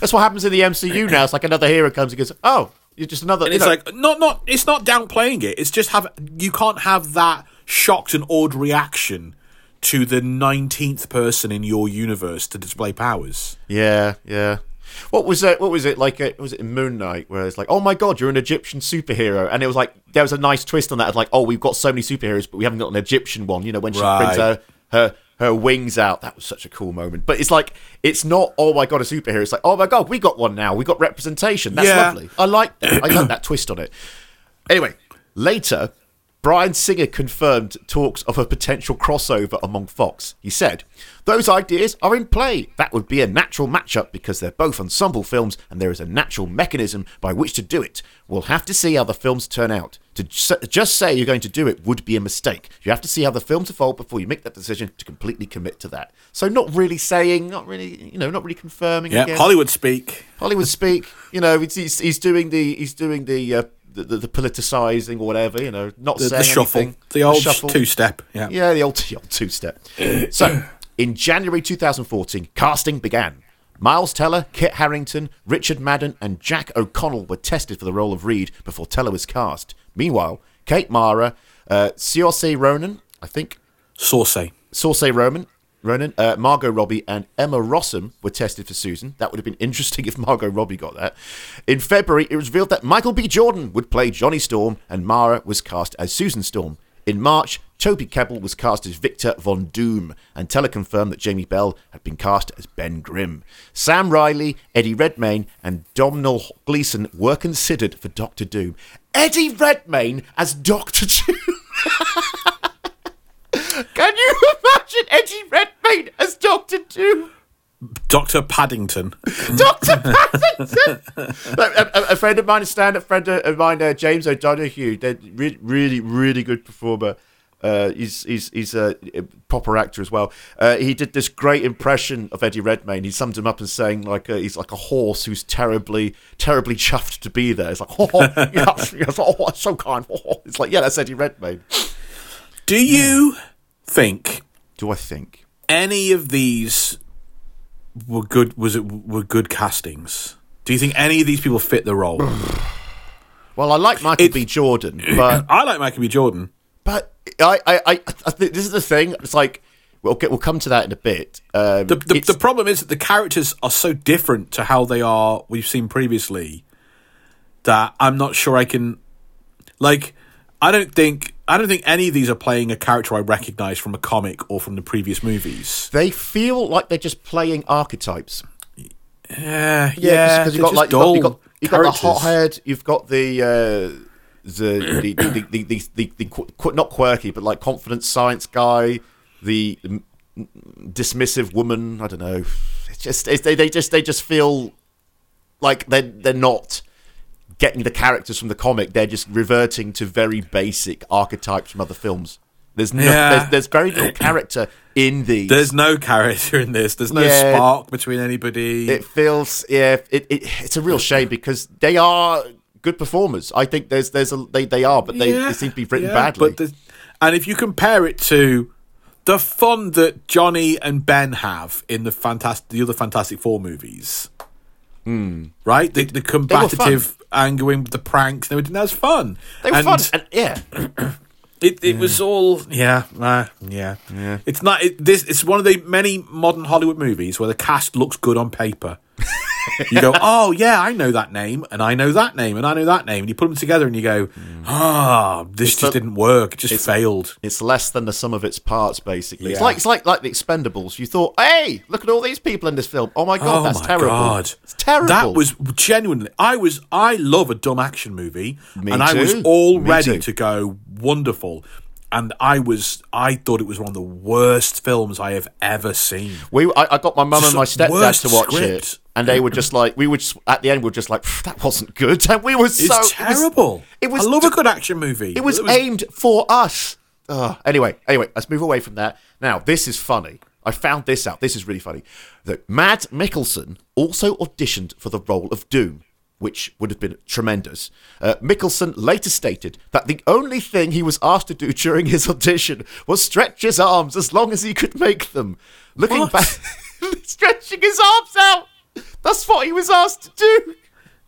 That's what happens in the MCU now. It's like another hero comes and goes, "Oh, you're just another." And it's know- like not not it's not downplaying it. It's just have you can't have that shocked and awed reaction to the nineteenth person in your universe to display powers. yeah, yeah. What was it? What was it like? Uh, was it in Moon Knight where it's like, "Oh my God, you're an Egyptian superhero," and it was like there was a nice twist on that. It's like, "Oh, we've got so many superheroes, but we haven't got an Egyptian one." You know, when she Right. brings her her her wings out, that was such a cool moment. But it's like it's not, "Oh my God, a superhero." It's like, "Oh my God, we got one now. We got representation." That's Yeah. lovely. I like that. I like that twist on it. Anyway, later, Bryan Singer confirmed talks of a potential crossover among Fox. He said, Those ideas are in play. That would be a natural matchup because they're both ensemble films and there is a natural mechanism by which to do it. We'll have to see how the films turn out. To just say you're going to do it would be a mistake. You have to see how the films evolve before you make that decision to completely commit to that. So, not really saying, not really, you know, not really confirming. Yeah, again. Hollywood speak. Hollywood speak. You know, he's, he's, doing the he's doing the, uh, the the the politicizing or whatever. You know, not The, saying the shuffle, anything. the old shuffle. two step. Yeah. Yeah, the old the old two step. so, in January 2014, casting began. Miles Teller, Kit Harington, Richard Madden, and Jack O'Connell were tested for the role of Reed before Teller was cast. Meanwhile, Kate Mara, uh, Saoirse Ronan, I think, Saucy. Saoirse Ronan, Ronan, uh, Margot Robbie, and Emma Rossum were tested for Susan. That would have been interesting if Margot Robbie got that. In February, it was revealed that Michael B. Jordan would play Johnny Storm, and Mara was cast as Susan Storm. In March, Toby Kebbell was cast as Victor Von Doom, and Teller confirmed that Jamie Bell had been cast as Ben Grimm. Sam Riley, Eddie Redmayne, and Domhnall Gleeson were considered for Doctor Doom. Eddie Redmayne as Doctor Doom. Can you imagine Eddie Redmayne as Doctor Doom? Doctor Paddington. Doctor Paddington. a, a, a friend of mine, a stand-up friend of mine, uh, James O'Donoghue, they're really, really, really good performer. Uh, he's he's he's a, a proper actor as well. Uh, he did this great impression of Eddie Redmayne. He summed him up as saying like a, he's like a horse who's terribly terribly chuffed to be there. It's like oh, yes, oh so kind. Oh. It's like yeah, that's Eddie Redmayne. Do you think Do I think? any of these were good? Was it were good castings? Do you think any of these people fit the role? Well, I like Michael It- B. Jordan, but I like Michael B. Jordan. but I, I, I, I think this is the thing. It's like we'll get, we'll come to that in a bit. Um, The, the, the problem is that the characters are so different to how they are we've seen previously that I'm not sure I can like I don't think I don't think any of these are playing a character I recognize from a comic or from the previous movies. they feel like they're just playing archetypes. Yeah, Yeah, because you've got like you've got, you've got, the characters. hothead, you've got the uh, the, the, the, the, the, the, the, qu- not quirky, but like confident science guy, the dismissive woman. I don't know. It's just it's, they they just they just feel like they they're not getting the characters from the comic. They're just reverting to very basic archetypes from other films. There's no, Yeah. there's, there's very little character in these. There's no character in this. There's no Yeah. spark between anybody. it feels yeah it, it it's a real shame because they are good performers i think there's there's a they, they are but they, Yeah, they seem to be written badly But the, and if you compare it to the fun that Johnny and Ben have in the fantastic, the other Fantastic Four movies, hmm. right? The, the combative, angering, with the pranks, and everything. That's fun. they were and fun and yeah It it was all yeah uh, yeah yeah. It's not it, this. It's one of the many modern Hollywood movies where the cast looks good on paper. you go, oh yeah, I know that name, and I know that name, and I know that name, and you put them together, and you go, ah, this It's just a- didn't work. It just failed. it's less than the sum of its parts basically it's like it's like like the expendables you thought hey look at all these people in this film oh my god oh that's my terrible god, it's terrible That was genuinely. I was. I love a dumb action movie, Me and I was all Me ready too. to go wonderful. And I was. I thought it was one of the worst films I have ever seen. we I, I got my mum and my stepdad to watch script. it and they were just like we were just at the end we were just like that wasn't good and we were It's so it was- terrible. it was I love a good action movie. It was, aimed for us. Ugh. Anyway, anyway, let's move away from that. Now, this is funny. I found this out. This is really funny. That Matt Mikkelsen also auditioned for the role of Doom, which would have been tremendous. Uh, Mikkelsen later stated that the only thing he was asked to do during his audition was stretch his arms as long as he could make them. Looking What? back, stretching his arms out. That's what he was asked to do.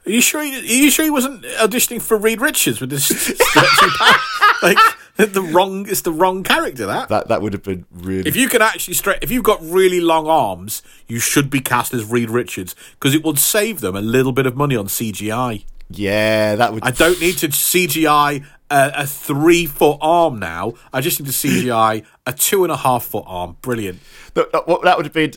Are you sure? He, are you sure he wasn't auditioning for Reed Richards with this stretchy back? Like the wrong. It's the wrong character. That. That that would have been really. If you can actually stretch, if you've got really long arms, you should be cast as Reed Richards because it would save them a little bit of money on CGI. yeah, that would. I don't need to CGI a, a three foot arm now. I just need to CGI a two and a half foot arm. Brilliant. That, uh, that, that would have been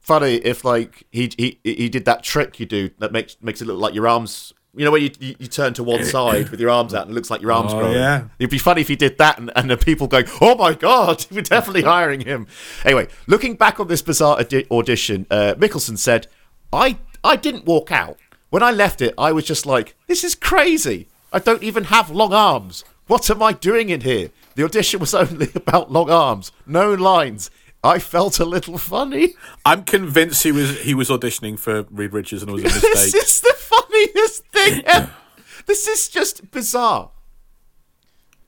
funny if like he he he did that trick you do that makes makes it look like your arms. You know when you, you you turn to one side with your arms out and it looks like your arms Oh, growing. yeah. It'd be funny if he did that and, and the people going, "Oh my god, we're definitely hiring him." Anyway, looking back on this bizarre audi- audition, uh, Mikkelsen said, "I I didn't walk out. When I left it, I was just like, this is crazy. I don't even have long arms. What am I doing in here?" The audition was only about long arms, no lines. I felt a little funny. I'm convinced he was he was auditioning for Reed Richards and it was a This mistake. is the funniest thing ever. This is just bizarre.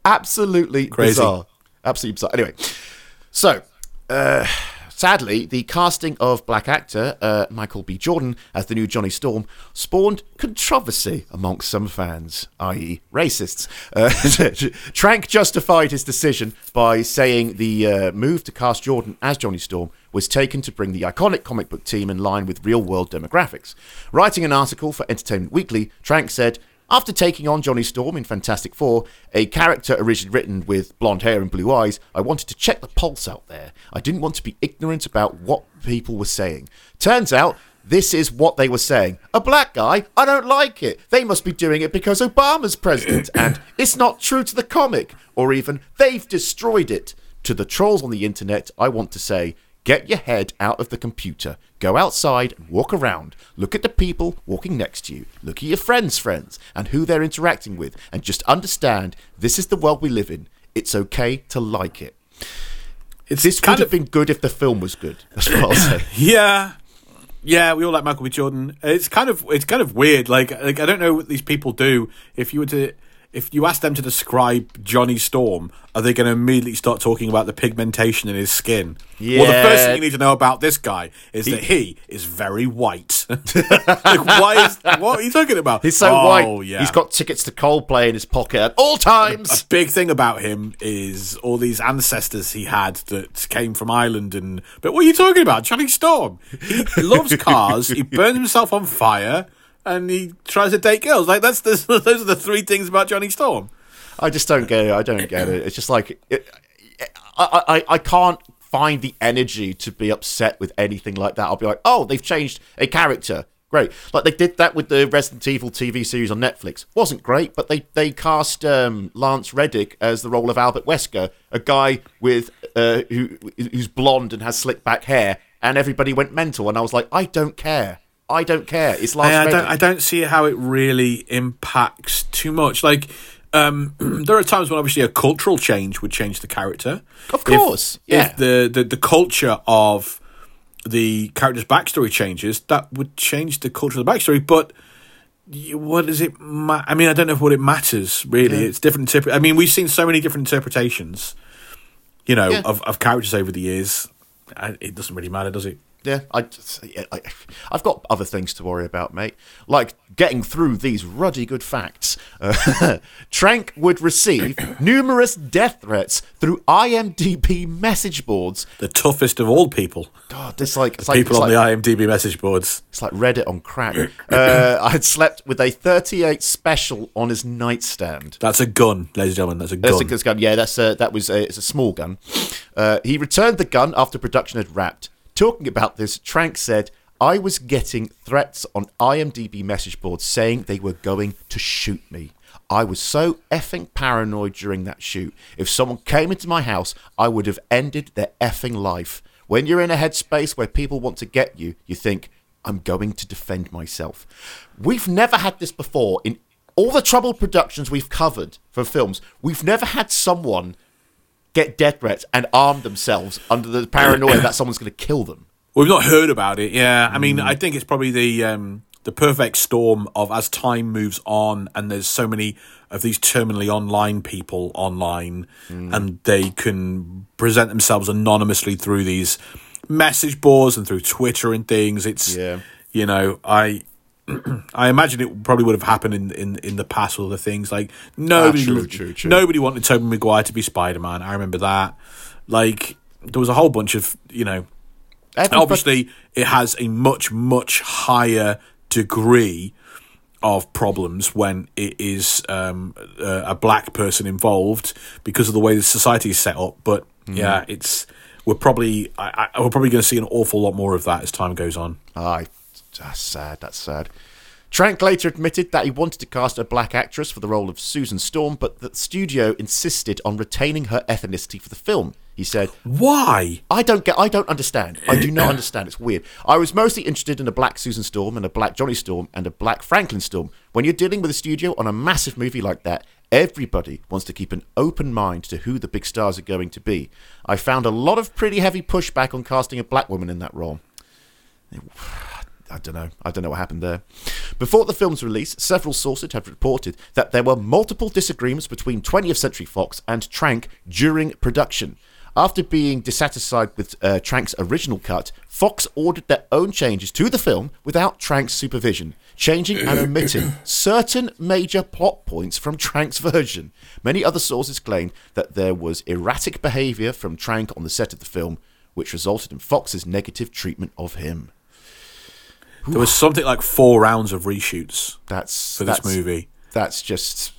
Absolutely Crazy. bizarre. Absolutely bizarre. Anyway, so uh, sadly, the casting of black actor uh, Michael B. Jordan as the new Johnny Storm spawned controversy amongst some fans, i.e., racists. Uh, Trank justified his decision by saying the uh, move to cast Jordan as Johnny Storm was taken to bring the iconic comic book team in line with real world demographics. Writing an article for Entertainment Weekly, Trank said, after taking on Johnny Storm in Fantastic Four, a character originally written with blonde hair and blue eyes, I wanted to check the pulse out there. I didn't want to be ignorant about what people were saying. Turns out, this is what they were saying. A black guy? I don't like it. They must be doing it because Obama's president, and it's not true to the comic. Or even, they've destroyed it. To the trolls on the internet, I want to say, Get your head out of the computer. Go outside and walk around. Look at the people walking next to you. Look at your friends' friends and who they're interacting with. And just understand this is the world we live in. It's okay to like it. It's This would kind have been good if the film was good. That's what I'll say. yeah, yeah. We all like Michael B. Jordan. It's kind of it's kind of weird. Like like I don't know what these people do. If you were to if you ask them to describe Johnny Storm, are they going to immediately start talking about the pigmentation in his skin? Yeah. Well, the first thing you need to know about this guy is that he is very white. like, why is what are you talking about? He's so oh, white. Yeah. He's got tickets to Coldplay in his pocket at all times. A big thing about him is all these ancestors he had that came from Ireland and but what are you talking about? Johnny Storm. He loves cars, he burns himself on fire, and he tries to date girls. Like that's the, those are the three things about Johnny Storm. I just don't get it. I don't get it. It's just like it, I, I, I can't find the energy to be upset with anything like that. I'll be like, oh, they've changed a character. Great. Like they did that with the Resident Evil TV series on Netflix. Wasn't great, but they they cast um, Lance Reddick as the role of Albert Wesker, a guy with uh, who who's blonde and has slick back hair, and everybody went mental. And I was like, I don't care. I don't care. It's Lance I, I don't I don't see how it really impacts too much. Like um, there are times when obviously a cultural change would change the character. Of If- course, yeah. If the, the the culture of the character's backstory changes, that would change the culture of the backstory. But what does it? Ma- I mean, I don't know what it matters really. It's different. Interpre- I mean, we've seen so many different interpretations, you know, Yeah. of, of characters over the years. I, it doesn't really matter, does it? Yeah, I, I, I've got other things to worry about, mate. Like getting through these ruddy good facts. Uh, Trank would receive numerous death threats through IMDb message boards. The toughest of all people, God, this like it's like, people it's on like, the IMDb message boards. it's like Reddit on crack. Uh, I had slept with a 38 special on his nightstand. That's a gun, ladies and gentlemen. That's a gun. That's a gun. Yeah, that's a, that was a, it's a small gun. Uh, he returned the gun after production had wrapped. Talking about this, Trank said, "I was getting threats on IMDb message boards saying they were going to shoot me. I was so effing paranoid during that shoot. If someone came into my house, I would have ended their effing life. When you're in a headspace where people want to get you, you think." I'm going to defend myself. We've never had this before in all the troubled productions we've covered for films. We've never had someone get death threats and arm themselves under the paranoia that someone's going to kill them. We've not heard about it. Yeah, I Mm. mean, I think it's probably the um, the perfect storm of as time moves on, and there's so many of these terminally online people online, Mm. and they can present themselves anonymously through these message boards and through Twitter and things. It's Yeah. you know, I. I imagine it probably would have happened in, in, in the past with other things like nobody Ah, true, true, true. nobody wanted Tobey Maguire to be Spider Man. I remember that. Like there was a whole bunch of you know Everybody- obviously it has a much much higher degree of problems when it is um, a, a black person involved because of the way the society is set up. But yeah, it's we're probably I, I, we're probably going to see an awful lot more of that as time goes on. Aye, that's sad. That's sad. Trank later admitted that he wanted to cast a black actress for the role of Susan Storm, but the studio insisted on retaining her ethnicity for the film. He said, Why? I don't get. I don't understand. I do not understand. It's weird. I was mostly interested in a black Susan Storm and a black Johnny Storm and a black Franklin Storm. When you're dealing with a studio on a massive movie like that, everybody wants to keep an open mind to who the big stars are going to be. I found a lot of pretty heavy pushback on casting a black woman in that role. I don't know. I don't know what happened there. Before the film's release, several sources have reported that there were multiple disagreements between 20th Century Fox and Trank during production. After being dissatisfied with uh, Trank's original cut, Fox ordered their own changes to the film without Trank's supervision, changing and omitting certain major plot points from Trank's version. Many other sources claimed that there was erratic behavior from Trank on the set of the film, which resulted in Fox's negative treatment of him. There was something like four rounds of reshoots That's for this that's- movie. That's just.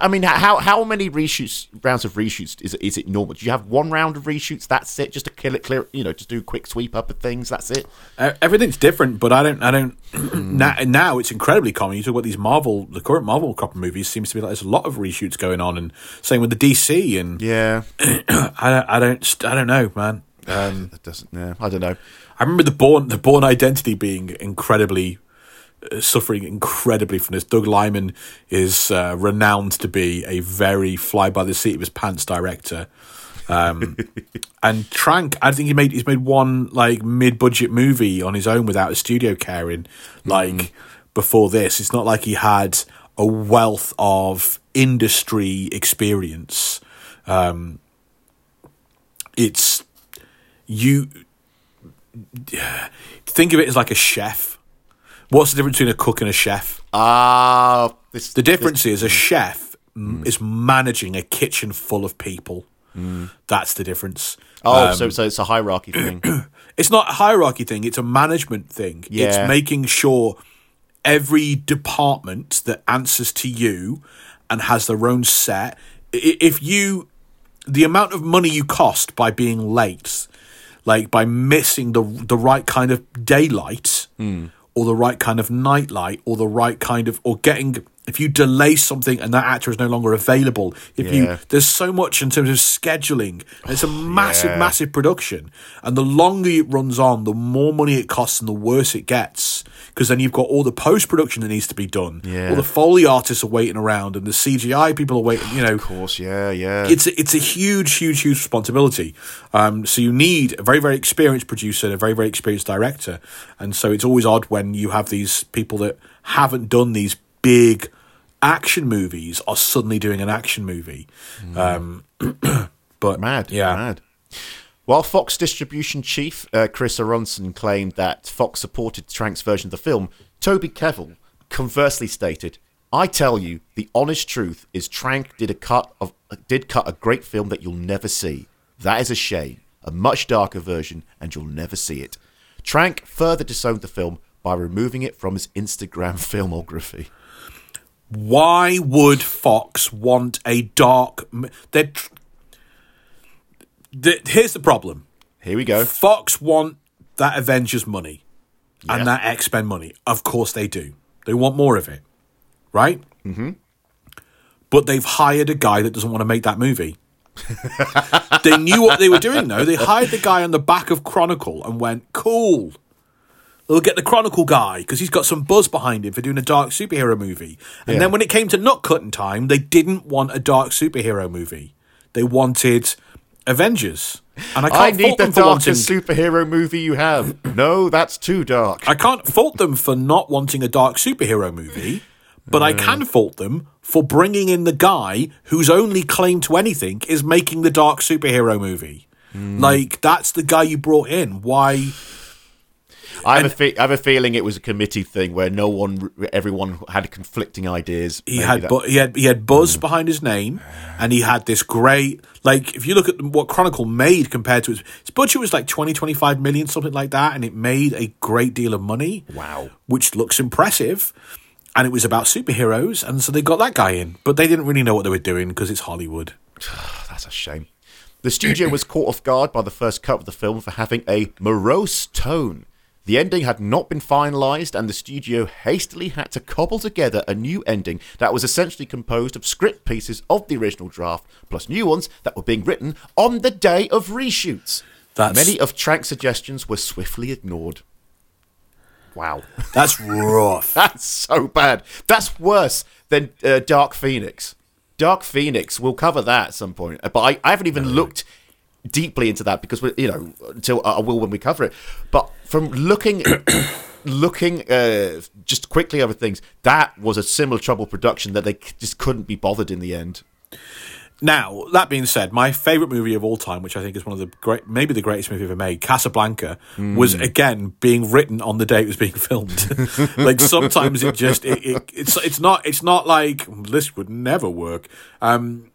I mean, how how many reshoots rounds of reshoots is it, is it normal? Do you have one round of reshoots? That's it, just to kill it clear. You know, just do a quick sweep up of things. That's it. Uh, everything's different, but I don't. I don't. now, now it's incredibly common. You talk about these Marvel, the current Marvel crop of movies seems to be like there's a lot of reshoots going on, and same with the DC. And Yeah, I, don't- I don't. I don't know, man. Um, that doesn't. Yeah, I don't know. I remember the Bourne the Bourne Identity being incredibly uh, suffering incredibly from this. Doug Liman is uh, renowned to be a very fly by the seat of his pants director. Um, and Trank, I think he made he's made one like mid budget movie on his own without a studio caring. Like before this, it's not like he had a wealth of industry experience. Um, it's you think of it as like a chef. What's the difference between a cook and a chef? Ah, this The difference is a mm. chef m mm. is managing a kitchen full of people. Mm. That's the difference. Oh, so um, so it's a hierarchy thing. It's not a hierarchy thing, it's a management thing. Yeah. It's making sure every department that answers to you and has their own set. If you, the amount of money you cost by being late, like by missing the the right kind of daylight hmm. or the right kind of nightlight or the right kind of or getting if you delay something and that actor is no longer available if Yeah. you there's so much in terms of scheduling it's a massive yeah. massive production and the longer it runs on the more money it costs and the worse it gets because then you've got all the post production that needs to be done Yeah. all the foley artists are waiting around and the cgi people are waiting you know of course, yeah, yeah. it's a, it's a huge, huge, huge responsibility. Um, so you need a very, very experienced producer and a very, very experienced director. And so it's always odd when you have these people that haven't done these big action movies are suddenly doing an action movie. Um, but mad, yeah. mad. While Fox distribution chief uh, Chris Aronson claimed that Fox supported Trank's version of the film, Toby Kebbell conversely stated, "I tell you, the honest truth is Trank did a cut of did cut a great film that you'll never see. That is a shame, a much darker version, and you'll never see it." Trank further disowned the film by removing it from his Instagram filmography. Why would Fox want a dark? They're here's the problem. Here we go. Fox want that Avengers money Yeah. and that X Men money. Of course they do. They want more of it, right? Mm-hmm. But they've hired a guy that doesn't want to make that movie. they knew what they were doing, though. They hired the guy on the back of Chronicle and went, "Cool." They'll get the Chronicle guy because he's got some buzz behind him for doing a dark superhero movie. And Yeah. then when it came to nut cutting time, they didn't want a dark superhero movie. They wanted Avengers. And I can't I fault need the them for wanting darkest superhero movie you have. No, that's too dark. I can't fault them for not wanting a dark superhero movie, but I can fault them for bringing in the guy whose only claim to anything is making the dark superhero movie. Hmm. Like that's the guy you brought in. Why? I have, a fe- I have a feeling it was a committee thing where no one, everyone had conflicting ideas. He Maybe had that- bu- he had he had buzz mm. behind his name, and he had this great like if you look at what Chronicle made compared to his, his budget was like 20, 25 million something like that, and it made a great deal of money. Wow. which looks impressive. And it was about superheroes, and so they got that guy in, but they didn't really know what they were doing because it's Hollywood. That's a shame. The studio was caught off guard by the first cut of the film for having a morose tone. The ending had not been finalised, and the studio hastily had to cobble together a new ending that was essentially composed of script pieces of the original draft, plus new ones that were being written on the day of reshoots. That's- Many of Trank's suggestions were swiftly ignored. Wow. That's rough. That's so bad. That's worse than uh, Dark Phoenix. Dark Phoenix, we'll cover that at some point. But I, I haven't even looked deeply into that because we, you know, until I will when we cover it. But from looking, looking uh, just quickly over things, that was a similar trouble production that they just couldn't be bothered in the end. Now, that being said, my favorite movie of all time, which I think is one of the great, maybe the greatest movie ever made, Casablanca, was again being written on the day it was being filmed. like sometimes it just it, it, it's it's not it's not like this would never work. Um,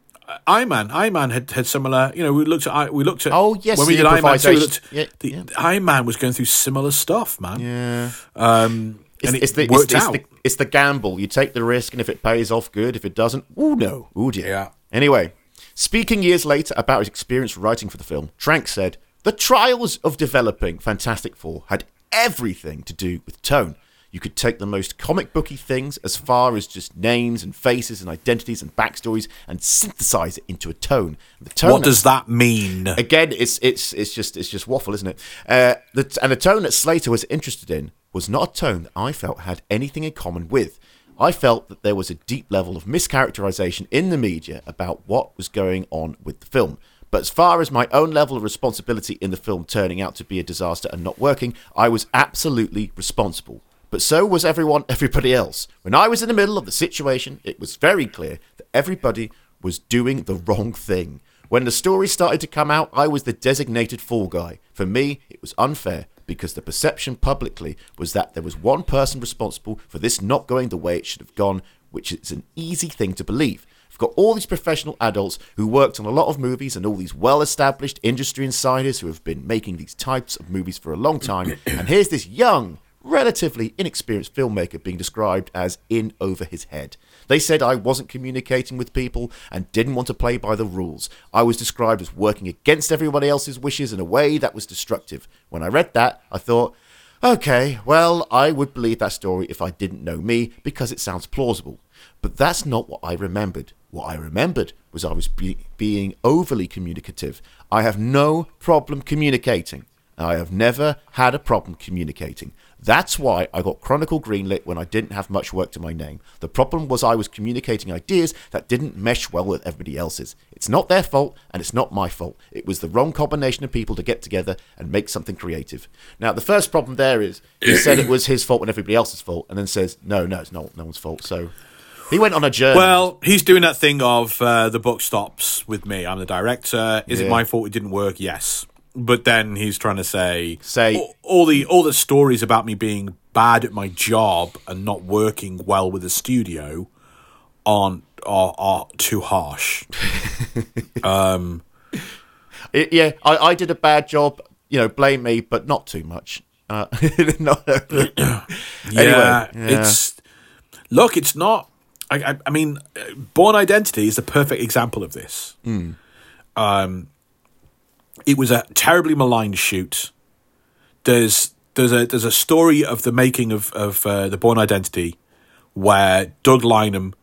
Iron Man, Iron Man had, had similar. You know, we looked at I- we looked at Oh, yes, when we did Iron Man two. we improvisation. looked- Yeah, the yeah. Iron Man was going through similar stuff, man. Yeah. Um, It's, and it it's the, worked it's, it's out. the it's the gamble. You take the risk, and if it pays off, good. If it doesn't, ooh no, ooh dear. Yeah. Anyway, speaking years later about his experience writing for the film, Trank said the trials of developing Fantastic Four had everything to do with tone. You could take the most comic booky things as far as just names and faces and identities and backstories and synthesize it into a tone. The tone what does that mean? again, it's it's it's just it's just waffle, isn't it? Uh, the, and the tone that Slater was interested in was not a tone that I felt had anything in common with. I felt that there was a deep level of mischaracterization in the media about what was going on with the film. But as far as my own level of responsibility in the film turning out to be a disaster and not working, I was absolutely responsible. But so was everyone, everybody else. When I was in the middle of the situation, it was very clear that everybody was doing the wrong thing. When the story started to come out, I was the designated fall guy. For me, it was unfair because the perception publicly was that there was one person responsible for this not going the way it should have gone, which is an easy thing to believe. We've got all these professional adults who worked on a lot of movies and all these well established industry insiders who have been making these types of movies for a long time. and here's this young, relatively inexperienced filmmaker being described as in over his head. They said I wasn't communicating with people and didn't want to play by the rules. I was described as working against everybody else's wishes in a way that was destructive. When I read that, I thought, okay, well, I would believe that story if I didn't know me because it sounds plausible. But that's not what I remembered. What I remembered was I was be- being overly communicative. I have no problem communicating. I have never had a problem communicating. That's why I got Chronicle greenlit when I didn't have much work to my name. The problem was I was communicating ideas that didn't mesh well with everybody else's. It's not their fault, and it's not my fault. It was the wrong combination of people to get together and make something creative. Now, the first problem there is he said it was his fault and everybody else's fault, and then says, no, no, it's not no one's fault. So he went on a journey. Well, he's doing that thing of uh, the book stops with me. I'm the director. Is it my fault it didn't work? Yes. But then he's trying to say, Say- all, all the all the stories about me being bad at my job and not working well with the studio aren't are, are too harsh. It- yeah, I, I did a bad job. You know, blame me, but not too much. Uh, no, anyway, yeah, yeah. it's look, it's not. I, I, I mean, Bourne Identity is the perfect example of this. Um, it was a terribly maligned shoot. There's there's a there's a story of the making of of uh, the Bourne Identity where Doug Liman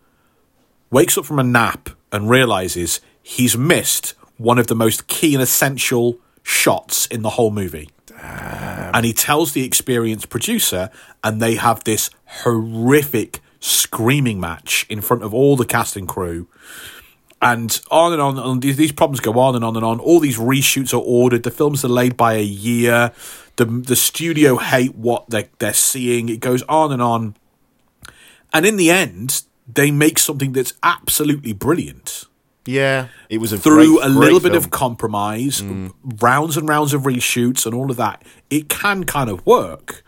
wakes up from a nap and realizes he's missed one of the most key and essential shots in the whole movie. And he tells the experienced producer, and they have this horrific screaming match in front of all the cast and crew. And on and on, and these, these problems go on and on and on. All these reshoots are ordered. The film's are delayed by a year. The the studio hate what they they're seeing. It goes on and on. And in the end, they make something that's absolutely brilliant yeah, it was a through great- a little great bit of film. compromise, mm. rounds and rounds of reshoots, and all of that, it can kind of work.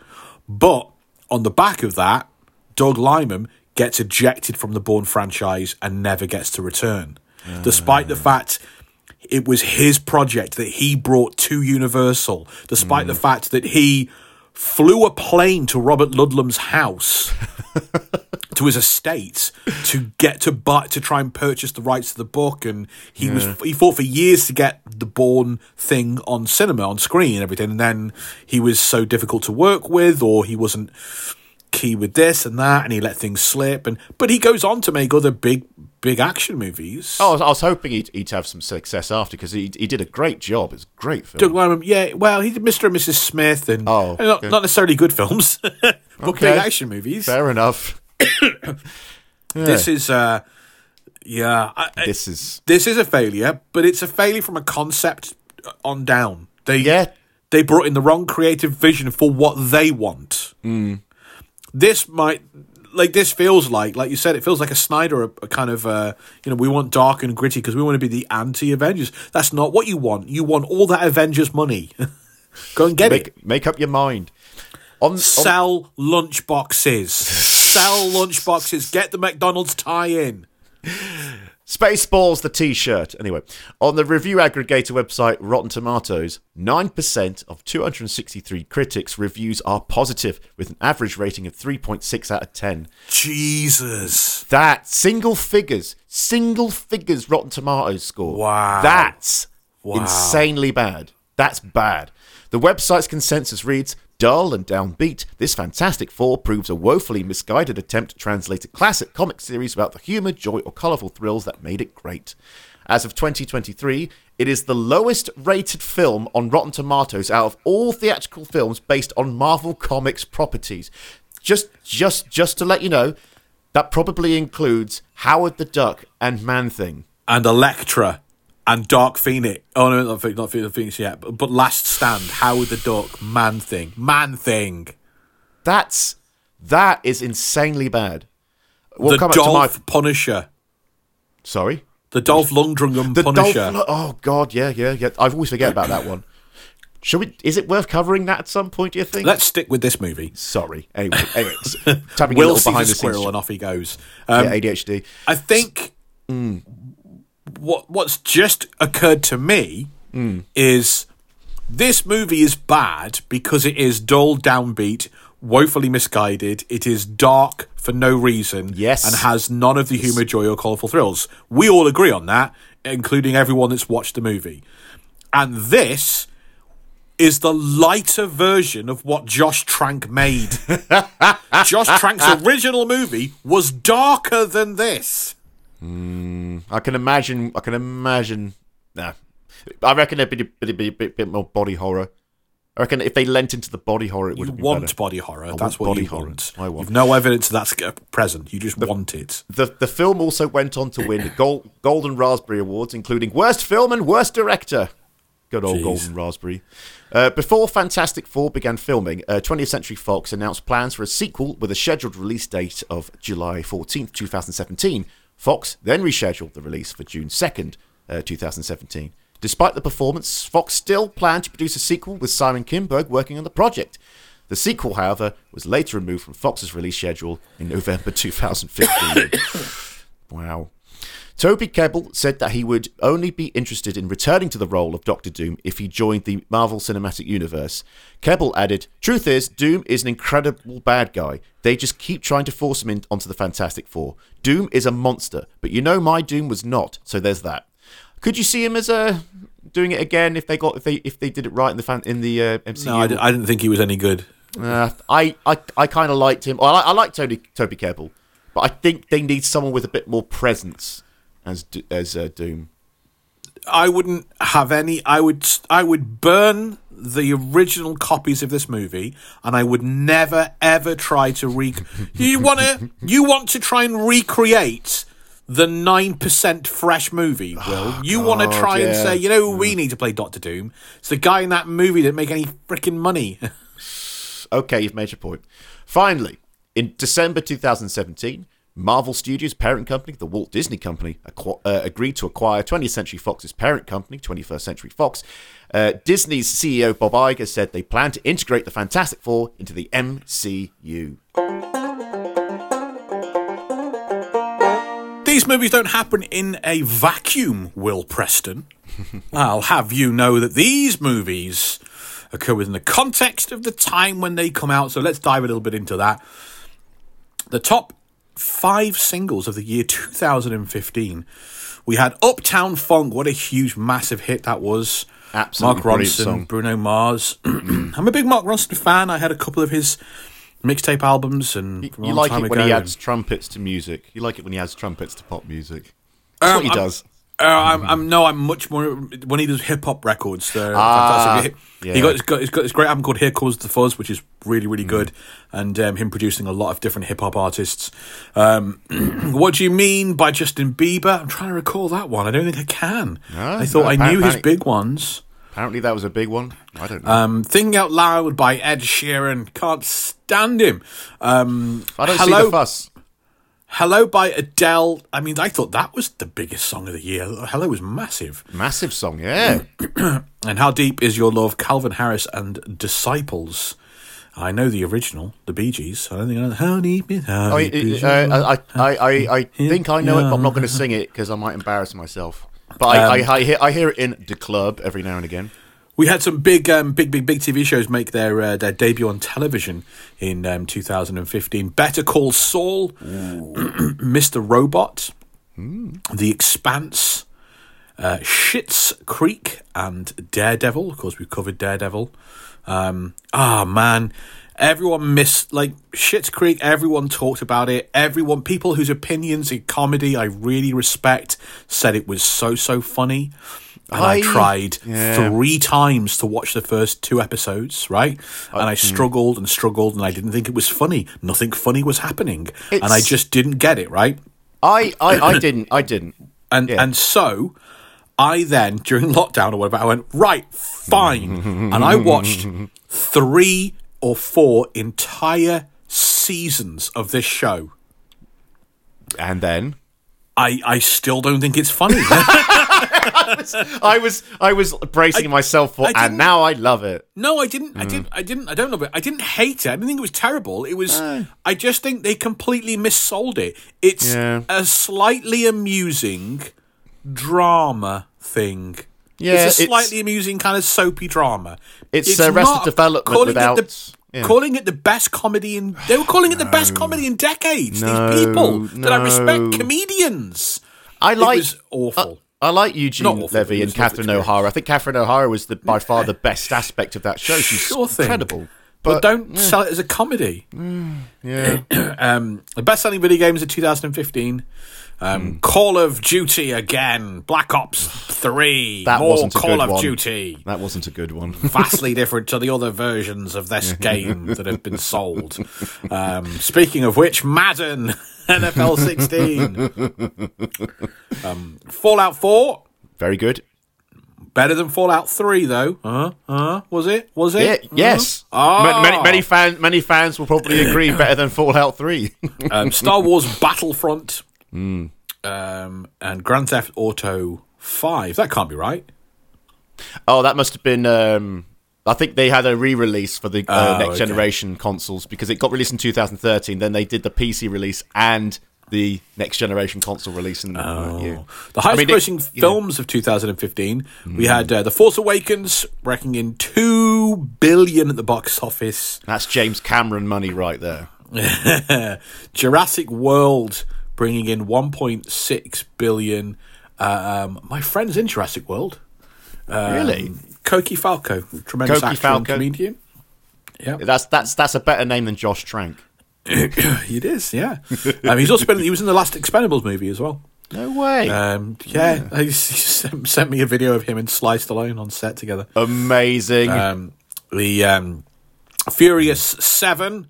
But on the back of that, Doug Liman gets ejected from the Bourne franchise and never gets to return, despite the fact it was his project that he brought to Universal, despite the mm. fact that he flew a plane to Robert Ludlum's house to his estate to get to buy to try and purchase the rights to the book and he was he fought for years to get the Bourne thing on cinema on screen and everything and then he was so difficult to work with or he wasn't key with this and that and he let things slip and but he goes on to make other big big action movies Oh, I was, I was hoping he'd, he'd have some success after because he he did a great job. It's a great film. Doug Liman, yeah, well, he did Mr. and Mrs. Smith and, Oh, and not, not necessarily good films, but Okay. big action movies. Fair enough. This is, uh, yeah, I, This is this is a failure, but it's a failure from a concept on down. They Yeah. they brought in the wrong creative vision for what they want. This might like this feels like like you said it feels like a Snyder a, a kind of uh you know we want dark and gritty because we want to be the anti Avengers. That's not what you want. You want all that Avengers money. Go and get it. make make up your mind. On, on Sell lunch boxes. Sell lunch boxes. Get the McDonald's tie in. Spaceballs, the T-shirt. Anyway, on the review aggregator website Rotten Tomatoes, nine percent of 263 critics reviews are positive, with an average rating of 3.6 out of 10. Jesus. That single figures, single figures Rotten Tomatoes score. Wow. That's insanely bad. That's bad. The website's consensus reads Dull and downbeat, this Fantastic Four proves a woefully misguided attempt to translate a classic comic series about the humour, joy, or colourful thrills that made it great. As of 2023, it is the lowest rated film on Rotten Tomatoes out of all theatrical films based on Marvel Comics properties. Just, just, just to let you know, that probably includes Howard the Duck and Man Thing. and Elektra and Dark Phoenix. Oh no, not Phoenix, not Phoenix yet. But, but Last Stand, Howard the Duck, Man Thing, Man Thing. That's That is insanely bad. We'll the Dolph to my. Punisher. Sorry. The Dolph Lundgren The Punisher. Dolph. Oh God, yeah, yeah, yeah. I always forget about that one. Should we? Is it worth covering that at some point? Do you think? Let's stick with this movie. Sorry. Anyway, anyways, tapping little behind the squirrel scenes. and off he goes. Um, yeah, ADHD. I think what what's just occurred to me is this movie is bad because it is dull, downbeat, woefully misguided. It is dark for no reason, Yes. and has none of the humor, joy, or colourful thrills. We all agree on that, including everyone that's watched the movie. And this is the lighter version of what Josh Trank made. Josh Trank's original movie was darker than this. I can imagine. I can imagine. Nah, I reckon there'd be, it'd be a bit, bit more body horror. I reckon if they lent into the body horror, it would You want better. body horror. want That's what body you horror. want. I want. You've no evidence that's present. You just want it. The the film also went on to win Gold, Golden Raspberry Awards, including Worst Film and Worst Director. Good old Jeez. Golden Raspberry. Uh, before Fantastic Four began filming, uh, 20th Century Fox announced plans for a sequel with a scheduled release date of July 14th, 2017. Fox then rescheduled the release for June 2nd, uh, 2017. Despite the performance, Fox still planned to produce a sequel with Simon Kinberg working on the project. The sequel, however, was later removed from Fox's release schedule in November 2015. wow. Toby Kebbell said that he would only be interested in returning to the role of Doctor Doom if he joined the Marvel Cinematic Universe. Kebbell added, Truth is, Doom is an incredible bad guy. They just keep trying to force him in onto the Fantastic Four. Doom is a monster, but you know my Doom was not, so there's that. Could you see him as uh, doing it again if they got if they if they did it right in the fan, in the uh, MCU? No, I, didn't think he was any good. Uh, I I, I kind of liked him. I, I like Tony Toby Kebbell, but I think they need someone with a bit more presence as as uh, Doom. I wouldn't have any. I would. I would burn the original copies of this movie, and I would never ever try to re. you want to? You want to try and recreate the nine percent fresh movie? Will you want to try and say, you know, we need to play Doctor Doom? It's the guy in that movie that didn't make any freaking money. Okay, you've made your point. Finally, in December 2017, Marvel Studios' parent company, the Walt Disney Company, acqu- uh, agreed to acquire 20th Century Fox's parent company, 21st Century Fox. Uh, Disney's CEO Bob Iger said they plan to integrate the Fantastic Four into the MCU. These movies don't happen in a vacuum, Will Preston. I'll have you know that these movies occur within the context of the time when they come out. So let's dive a little bit into that. The top five singles of the year 2015. We had Uptown Funk. What a huge, massive hit that was. Absolutely Mark Ronson. Bruno Mars. I'm a big Mark Ronson fan. I had a couple of his mixtape albums and You like it when he adds trumpets to music. You like it when he adds trumpets to pop music. That's what he Um, I'm- does. Uh, I'm, I'm no, I'm much more when he does hip hop records. They're Ah, fantastic. He, yeah. he got, he's got he's got this great album called "Here Comes the Fuzz," which is really really good, and um, him producing a lot of different hip hop artists. Um, what do you mean by Justin Bieber? I'm trying to recall that one. I don't think I can. Ah, I thought no, I knew his big ones. Apparently, that was a big one. I don't know. Um, Thinking Out Loud by Ed Sheeran. Can't stand him. Um, I don't hello, see the fuss. Hello by Adele. I mean, I thought that was the biggest song of the year. Hello was massive. Massive song, yeah. And How Deep Is Your Love, Calvin Harris and Disciples. I know the original, the Bee Gees. I don't think I know How Deep Is How Deep Is uh, Your Love. I, I, I, I think I know it, but I'm not going to sing it because I might embarrass myself. But I, I, I, hear, I hear it in the club every now and again. We had some big, um, big, big, big TV shows make their uh, their debut on television in um, 2015. Better Call Saul, Mr. Robot, The Expanse, uh, Schitt's Creek, and Daredevil. Of course, we covered Daredevil. Um, ah, man. Everyone missed, like, Schitt's Creek, everyone talked about it. Everyone, people whose opinions in comedy I really respect, said it was so, so funny. And I, I- tried yeah. three times to watch the first two episodes, right? And I mm. struggled and struggled, and I didn't think it was funny. Nothing funny was happening, and I just didn't get it, right? I, I, I didn't. I didn't. And Yeah. and so I then during lockdown or whatever, I went right, fine, and I watched three or four entire seasons of this show, And then I, I still don't think it's funny. I was I was bracing myself for, and now I love it. no, I didn't. I mm. didn't. I didn't. I don't know, but I didn't hate it. I didn't think it was terrible. It was. I just think they completely missold it. It's Yeah. a slightly amusing drama thing. Yeah, it's a it's- slightly amusing kind of soapy drama. It's, Arrested uh, not Development calling without- it the, yeah. calling it the best comedy in. They were calling it the best comedy in decades. No, These people that I respect, comedians. I like it was awful. I like Eugene Not Levy and was a lovely Catherine O'Hara. I think Catherine O'Hara was the by far the best aspect of that show. She's Sure incredible. but, don't sell it as a comedy. Yeah. um, the best-selling video games of 2015. Um, Call of Duty again, Black Ops Three, That more wasn't Call of one. Duty. That wasn't a good one. Vastly different to the other versions of this game that have been sold. Um, speaking of which, Madden NFL 16, um, Fallout 4, Very good. better than Fallout 3 though. Uh, uh, was it? Was Yeah, it? yes. Ah. Ma- Many, many fans many fans will probably agree better than Fallout 3. um, Star Wars Battlefront, Hmm. um, and Grand Theft Auto Five. That can't be right. oh, that must have been um I think they had a re-release for the uh, Oh, next okay. generation consoles because it got released in 2013. Then they did the PC release and the next generation console release in that year. The highest I mean, it- grossing. Hmm. films of 2015, we had uh, The Force Awakens, racking in two billion at the box office. That's James Cameron money right there. Jurassic World bringing in 1.6 billion. Uh, um, my friend's in Jurassic World. really? Koki Falco, tremendous Koki actor Falco. comedian. Yeah, That's that's that's a better name than Josh Trank. it is. Yeah, um, he's also been. He was in the last Expendables movie as well. No way. Um, yeah, he he sent sent me a video of him and Sly Stallone on set together. Amazing. um, the um, Furious Seven,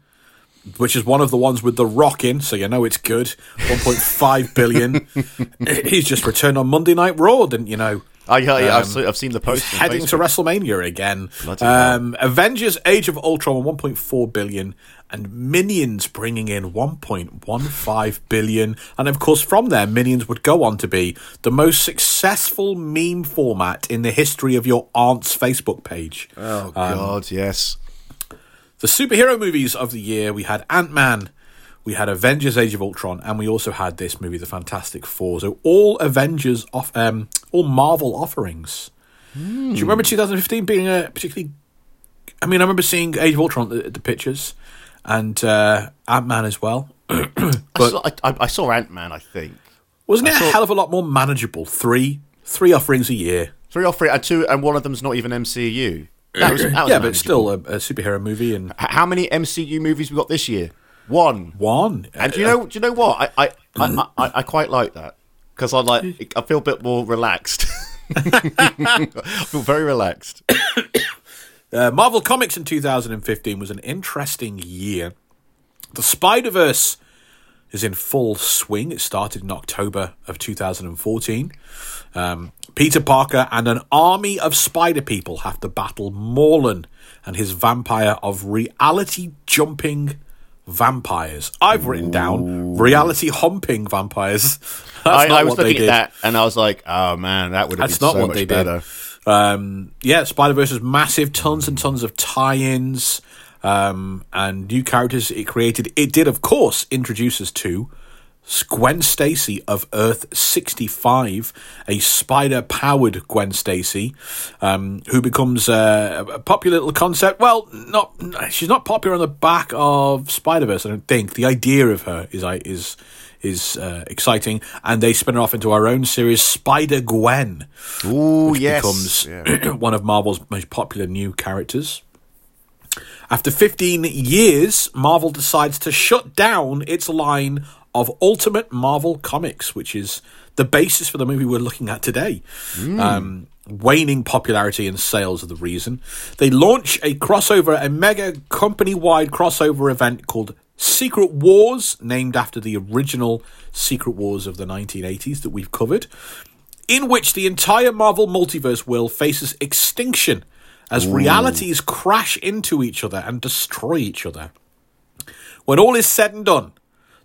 which is one of the ones with the Rock in, so you know it's good. One point five billion. He's just returned on Monday Night Raw, didn't you know? I, I, I've, se- I've seen the post. Heading to WrestleMania again. Um, Avengers: Age of Ultron, one point four billion, and Minions bringing in one point one five billion. And of course, from there, Minions would go on to be the most successful meme format in the history of your aunt's Facebook page. Oh God, yes. The superhero movies of the year, we had Ant Man, we had Avengers: Age of Ultron, and we also had this movie, The Fantastic Four. So all Avengers off, um, all Marvel offerings. Do you remember 2015 being a particularly? I mean, I remember seeing Age of Ultron the, the pictures, and uh, Ant Man as well. I saw, I, I- I saw Ant Man. I think Wasn't it saw- a hell of a lot more manageable? Three, three offerings a year. three three, and two, and one of them's not even MCU. That was, that was yeah, but still a, a superhero movie, and how many MCU movies we got this year? One. one. And do you know? Do you know what? I I I, I, I quite like that because I like. I feel a bit more relaxed. I feel very relaxed. Uh, Marvel Comics in 2015 was an interesting year. The Spider Verse is in full swing. It started in October of 2014. Um, Peter Parker and an army of spider people have to battle Morlun and his vampire of reality jumping vampires. I've written down reality humping vampires. That's I, not I was what they looking did. at that and I was like, oh man, that would have That's been not so what much they better. did. Um, yeah, Spider Verse is massive, tons and tons of tie-ins um, and new characters it created. It did, of course, introduce us to Gwen Stacy of Earth 65, a spider-powered Gwen Stacy, um, who becomes uh, a popular little concept. Well, not she's not popular on the back of Spider Verse. I don't think the idea of her is is is uh, exciting, and they spin her off into our own series, Spider Gwen Ooh, yes. becomes Yeah. one of Marvel's most popular new characters. After 15 years, Marvel decides to shut down its line of Ultimate Marvel Comics, which is the basis for the movie we're looking at today. Um, waning popularity and sales are the reason. They launch a crossover, a mega company wide crossover event called Secret Wars, named after the original Secret Wars of the 1980s that we've covered in which the entire Marvel multiverse world faces extinction as realities crash into each other and destroy each other. When all is said and done,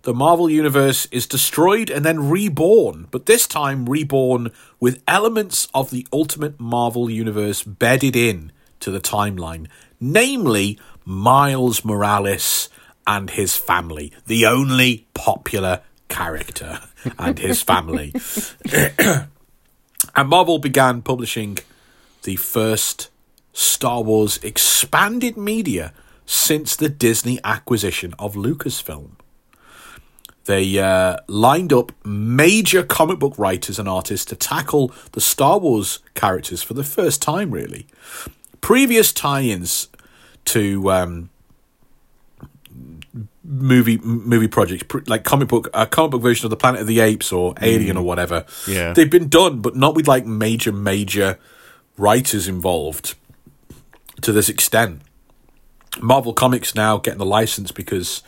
the Marvel Universe is destroyed and then reborn, but this time reborn with elements of the Ultimate Marvel Universe bedded in to the timeline, namely Miles Morales and his family, the only popular character and his family. and Marvel began publishing the first Star Wars expanded media since the Disney acquisition of Lucasfilm. They uh, lined up major comic book writers and artists to tackle the Star Wars characters for the first time, really. Previous tie ins to um, movie movie projects pr- like comic book a comic book version of the Planet of the Apes or Alien or whatever. Yeah. they've been done, but not with like major major writers involved to this extent. Marvel Comics now getting the license because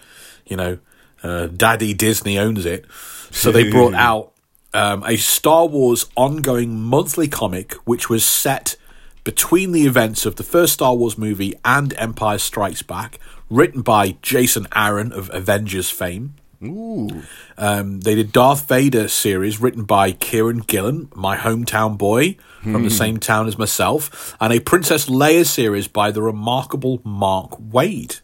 you know uh, Daddy Disney owns it, so they brought out um, a Star Wars ongoing monthly comic which was set between the events of the first Star Wars movie and Empire Strikes Back, written by Jason Aaron of Avengers fame. Um, they did Darth Vader series written by Kieran Gillen, my hometown boy from the same town as myself, and a Princess Leia series by the remarkable Mark Waid.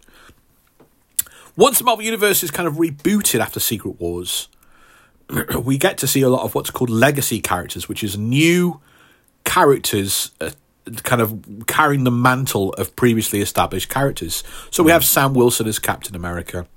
Once the Marvel Universe is kind of rebooted after Secret Wars, we get to see a lot of what's called legacy characters, which is new characters uh, kind of carrying the mantle of previously established characters. So we have Sam Wilson as Captain America.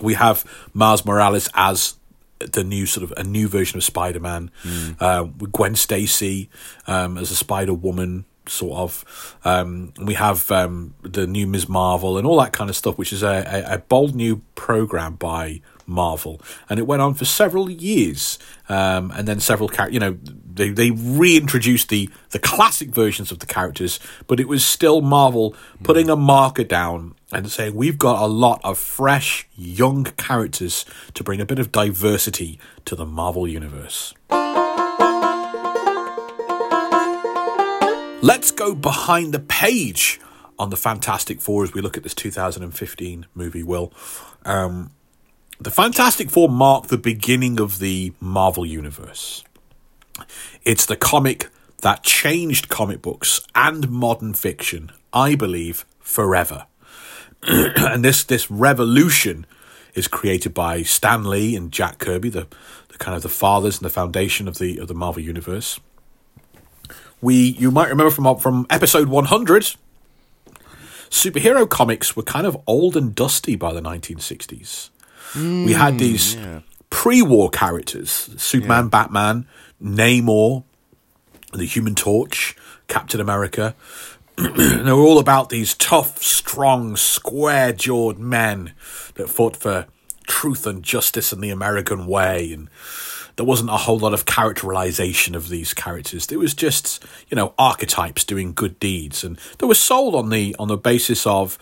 We have Miles Morales as the new sort of a new version of Spider Man. Uh, with Gwen Stacy um, as a Spider Woman, sort of. Um, we have um, the new Ms. Marvel and all that kind of stuff, which is a, a, a bold new program by Marvel, and it went on for several years, um, and then several char- you know they they reintroduced the the classic versions of the characters, but it was still Marvel putting a marker down and saying we've got a lot of fresh young characters to bring a bit of diversity to the Marvel universe. Let's go behind the page on the Fantastic Four as we look at this 2015 movie. Will um, the Fantastic Four mark the beginning of the Marvel Universe. It's the comic that changed comic books and modern fiction, I believe, forever. and this this revolution is created by Stan Lee and Jack Kirby, the, the kind of the fathers and the foundation of the of the Marvel Universe. We you might remember from from episode 100 superhero comics were kind of old and dusty by the 1960s. we had hmm, these pre-war characters: Superman, Batman, Namor, the Human Torch, Captain America. they were all about these tough, strong, square-jawed men that fought for truth and justice and the American way, and there wasn't a whole lot of characterization of these characters. It was just, you know, archetypes doing good deeds, and they were sold on the on the basis of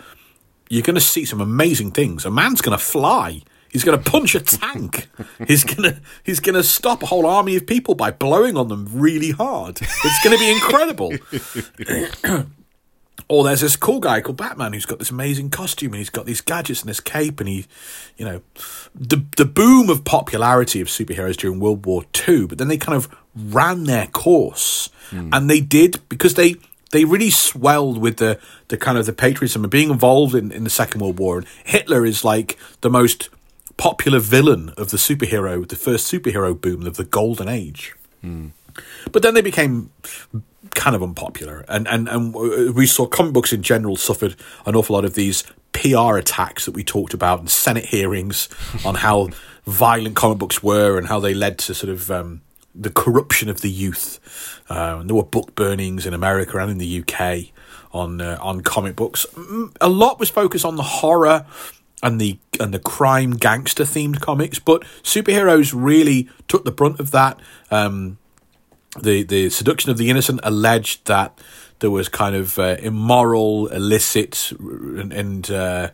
you're going to see some amazing things. A man's going to fly. He's going to punch a tank. he's going to he's going to stop a whole army of people by blowing on them really hard. It's going to be incredible. or there's this cool guy called Batman who's got this amazing costume and he's got these gadgets and this cape and he, you know, the the boom of popularity of superheroes during World War II. But then they kind of ran their course, hmm. and they did because they they really swelled with the the kind of the patriotism and being involved in, in the Second World War. And Hitler is like the most popular villain of the superhero, the first superhero boom of the Golden Age. Hmm. But then they became kind of unpopular, and and and we saw comic books in general suffered an awful lot of these PR attacks that we talked about in Senate hearings on how violent comic books were and how they led to sort of um, the corruption of the youth. Uh, and there were book burnings in America and in the UK on uh, on comic books. Mm, A lot was focused on the horror and the and the crime gangster themed comics, but superheroes really took the brunt of that. Um, the the seduction of the innocent alleged that there was kind of uh, immoral, illicit, and, and uh,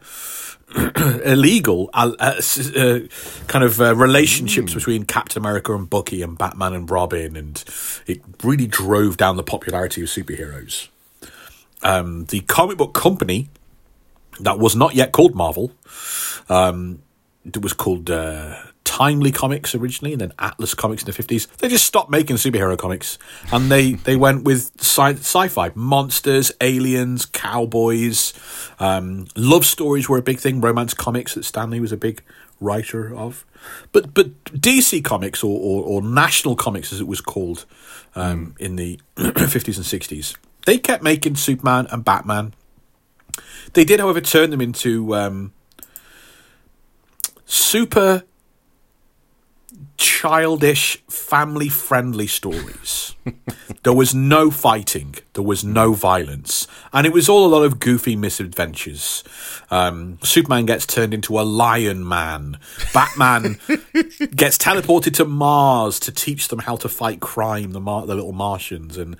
illegal uh, uh, uh, kind of uh, relationships between Captain America and Bucky and Batman and Robin, and it really drove down the popularity of superheroes. Um, the comic book company that was not yet called Marvel. Um, it was called uh, Timely Comics originally, and then Atlas Comics in the fifties. They just stopped making superhero comics, and they they went with sci- sci-fi, monsters, aliens, cowboys. Um, love stories were a big thing. Romance comics that Stan Lee was a big writer of, but but DC Comics or or, or National Comics as it was called um, in the fifties and sixties, they kept making Superman and Batman. They did, however, turn them into um, super childish, family friendly stories. there was no fighting, there was no violence, and it was all a lot of goofy misadventures. Um, Superman gets turned into a lion man, Batman gets teleported to Mars to teach them how to fight crime, the, Mar- the little Martians, and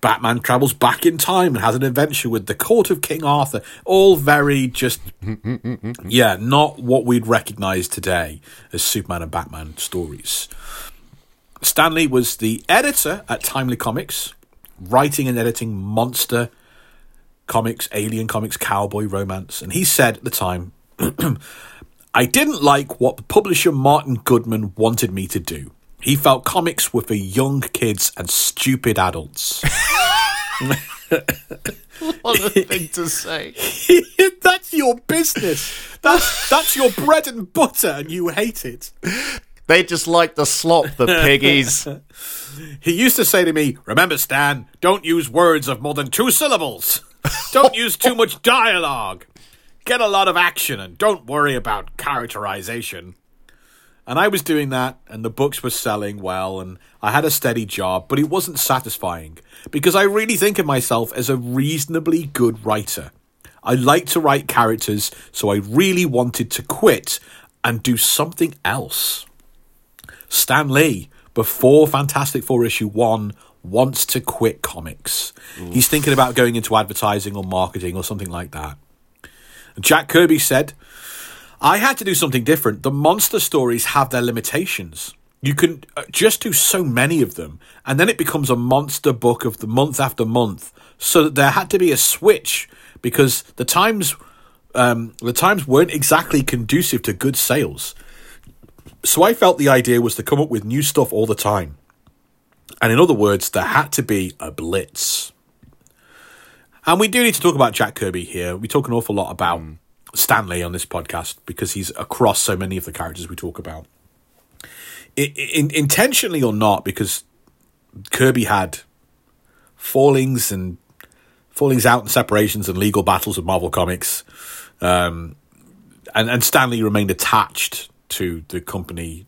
Batman travels back in time and has an adventure with the court of King Arthur. All very just, yeah, not what we'd recognize today as Superman and Batman stories. Stan Lee was the editor at Timely Comics, writing and editing monster comics, alien comics, cowboy romance. And he said at the time, I didn't like what the publisher Martin Goodman wanted me to do. He felt comics were for young kids and stupid adults. What a thing to say. that's your business. That's that's your bread and butter, and you hate it. They just like the slop, the piggies. He used to say to me, "Remember, Stan, don't use words of more than two syllables. Don't use too much dialogue. Get a lot of action, and don't worry about characterization." And I was doing that, and the books were selling well, and I had a steady job, but it wasn't satisfying because I really think of myself as a reasonably good writer. I like to write characters, so I really wanted to quit and do something else. Stan Lee, before Fantastic Four issue one, wants to quit comics. He's thinking about going into advertising or marketing or something like that. Jack Kirby said, I had to do something different. The monster stories have their limitations. You can uh, just do so many of them, and then it becomes a monster book of the month after month. So there had to be a switch because the times, um, the times weren't exactly conducive to good sales. So I felt the idea was to come up with new stuff all the time, and in other words, there had to be a blitz. And we do need to talk about Jack Kirby here. We talk an awful lot about Stan Lee on this podcast because he's across so many of the characters we talk about. I, in, intentionally or not, because Kirby had fallings and fallings out and separations and legal battles with Marvel Comics, um, and and Stan Lee remained attached to the company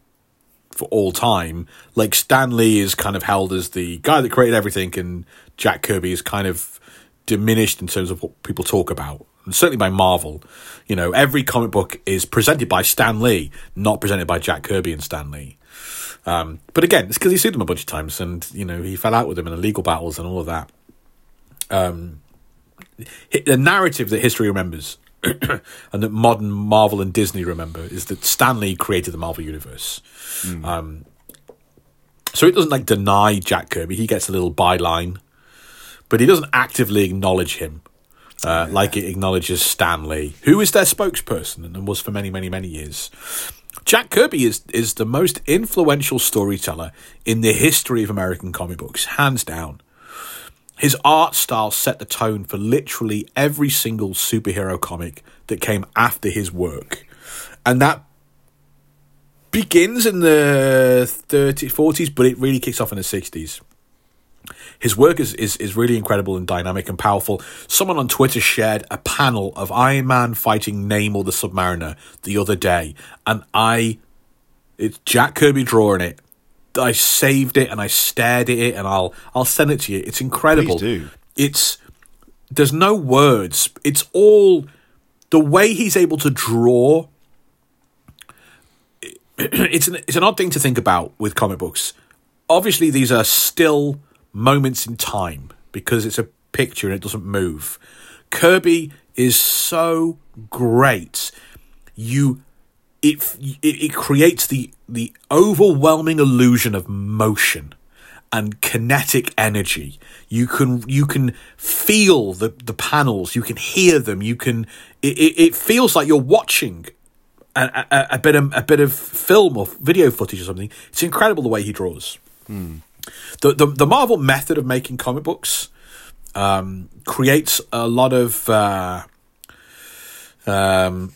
for all time. Like Stan Lee is kind of held as the guy that created everything, and Jack Kirby is kind of diminished in terms of what people talk about. And certainly by Marvel, you know, every comic book is presented by Stan Lee, not presented by Jack Kirby and Stan Lee. Um, but again, it's because he sued them a bunch of times, and you know he fell out with them in the legal battles and all of that. Um, the narrative that history remembers, and that modern Marvel and Disney remember, is that Stan Lee created the Marvel universe. Um, so it doesn't like deny Jack Kirby; he gets a little byline, but he doesn't actively acknowledge him. Uh, like it acknowledges Stan Lee, who is their spokesperson and was for many, many, many years. Jack Kirby is is the most influential storyteller in the history of American comic books, hands down. His art style set the tone for literally every single superhero comic that came after his work. And that begins in the 30s, 40s, but it really kicks off in the 60s. His work is, is, is really incredible and dynamic and powerful. Someone on Twitter shared a panel of Iron Man fighting Namor the Submariner the other day, and I, it's Jack Kirby drawing it. I saved it and I stared at it, and I'll I'll send it to you. It's incredible. Please do. It's there's no words. It's all the way he's able to draw. It's an it's an odd thing to think about with comic books. Obviously, these are still moments in time because it's a picture and it doesn't move. Kirby is so great. You it, it it creates the the overwhelming illusion of motion and kinetic energy. You can you can feel the the panels. You can hear them. You can. It, it, feels like you're watching a, a, a bit of a bit of film or video footage or something. It's incredible the way he draws. Hmm. The, the the Marvel method of making comic books um, creates a lot of uh, um,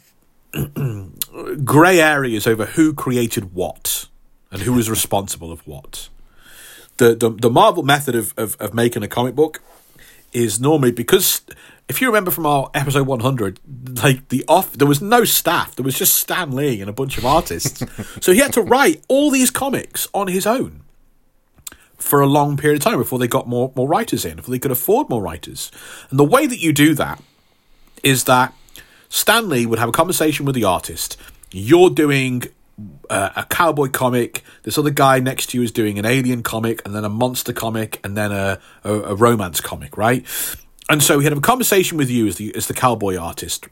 grey areas over who created what and who was responsible of what. The the, the Marvel method of, of, of making a comic book is normally because if you remember from our episode 100 like the off there was no staff. There was just stan lee and a bunch of artists. So he had to write all these comics on his own for a long period of time before they got more more writers in before they could afford more writers and the way that you do that is that Stan Lee would have a conversation with the artist you're doing uh, a cowboy comic. This other guy next to you is doing an alien comic, and then a monster comic, and then a, a, a romance comic, right? And so he'd have a conversation with you as the as the cowboy artist.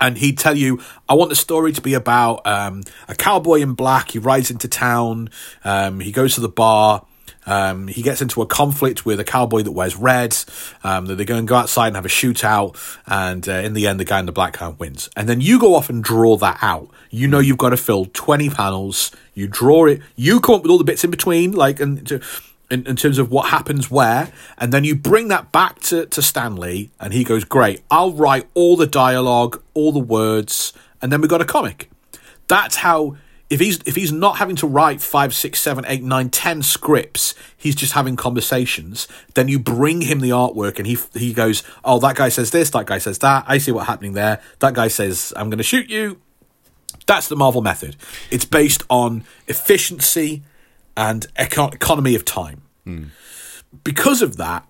And he'd tell you, I want the story to be about um, a cowboy in black. He rides into town. Um, he goes to the bar. Um, he gets into a conflict with a cowboy that wears red. Um, that they're going to go outside and have a shootout, and uh, in the end, the guy in the black hat wins. And then you go off and draw that out. You know you've got to fill twenty panels. You draw it. You come up with all the bits in between, like and to, in, in terms of what happens where, and then you bring that back to to Stan Lee, and he goes, "Great, I'll write all the dialogue, all the words, and then we've got a comic." That's how if he's if he's not having to write five, six, seven, eight, nine, ten scripts, he's just having conversations. Then you bring him the artwork, and he he goes, "Oh, that guy says this, that guy says that. I see what's happening there. That guy says I'm going to shoot you." That's the Marvel method. It's based on efficiency and eco- economy of time. Hmm. Because of that,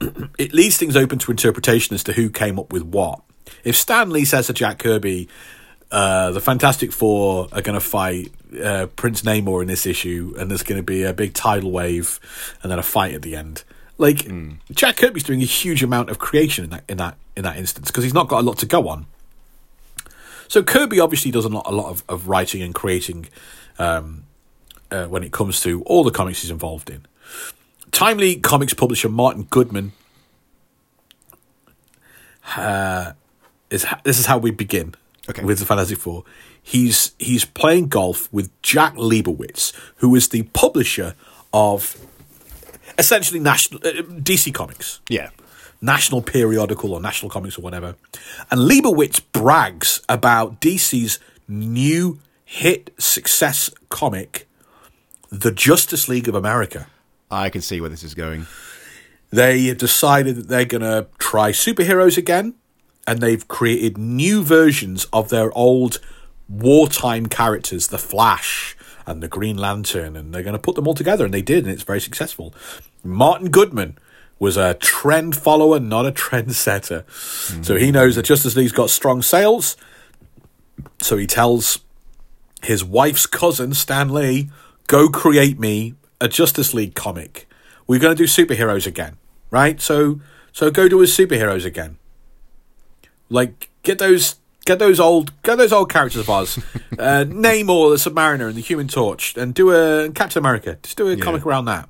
it leaves things open to interpretation as to who came up with what. If Stan Lee says to Jack Kirby, uh, the Fantastic Four are going to fight uh, Prince Namor in this issue, and there's going to be a big tidal wave, and then a fight at the end. Like Jack Kirby's doing a huge amount of creation in that in that in that instance because he's not got a lot to go on. So Kirby obviously does a lot, a lot of, of writing and creating um, uh, when it comes to all the comics he's involved in. Timely comics publisher Martin Goodman uh, is this is how we begin Okay. with the Fantastic Four. He's he's playing golf with Jack Liebowitz, who is the publisher of essentially national uh, DC Comics Yeah. national periodical or national comics or whatever. And Liebowitz brags about DC's new hit success comic, The Justice League of America. I can see where this is going. They have decided that they're going to try superheroes again, and they've created new versions of their old wartime characters, the Flash and the Green Lantern, and they're going to put them all together, and they did, and it's very successful. Martin Goodman was a trend follower, not a trendsetter. Mm. So he knows that Justice League's got strong sales, so he tells his wife's cousin, Stan Lee, go create me a Justice League comic. We're going to do superheroes again, right? So, so go do his superheroes again. Like, get those, get those old, get those old characters of ours. uh, Namor, the Submariner, and the Human Torch, and do a Captain America. Just do a comic around that.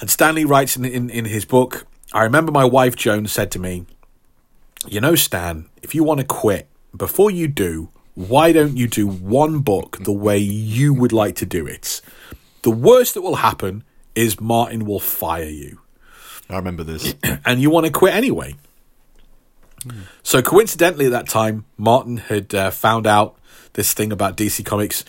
And Stan Lee writes in, in in his book, I remember my wife Joan said to me, "You know, Stan, if you want to quit, before you do, why don't you do one book the way you would like to do it? The worst that will happen is Martin will fire you, I remember this. and you want to quit anyway." So coincidentally, at that time, Martin had uh, found out this thing about DC Comics,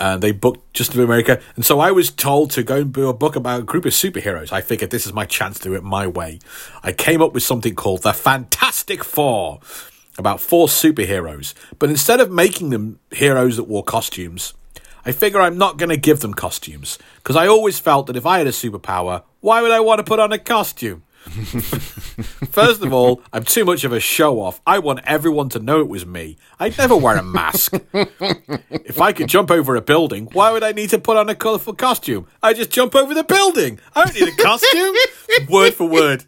and they booked Just America. And so I was told to go and do a book about a group of superheroes. I figured this is my chance to do it my way. I came up with something called the Fantastic Four, about four superheroes. But instead of making them heroes that wore costumes, I figure I'm not going to give them costumes because I always felt that if I had a superpower, why would I want to put on a costume? First of all, I'm too much of a show off. I want everyone to know it was me. I'd never wear a mask. if I could jump over a building, why would I need to put on a colourful costume? I just jump over the building. I don't need a costume. word for word.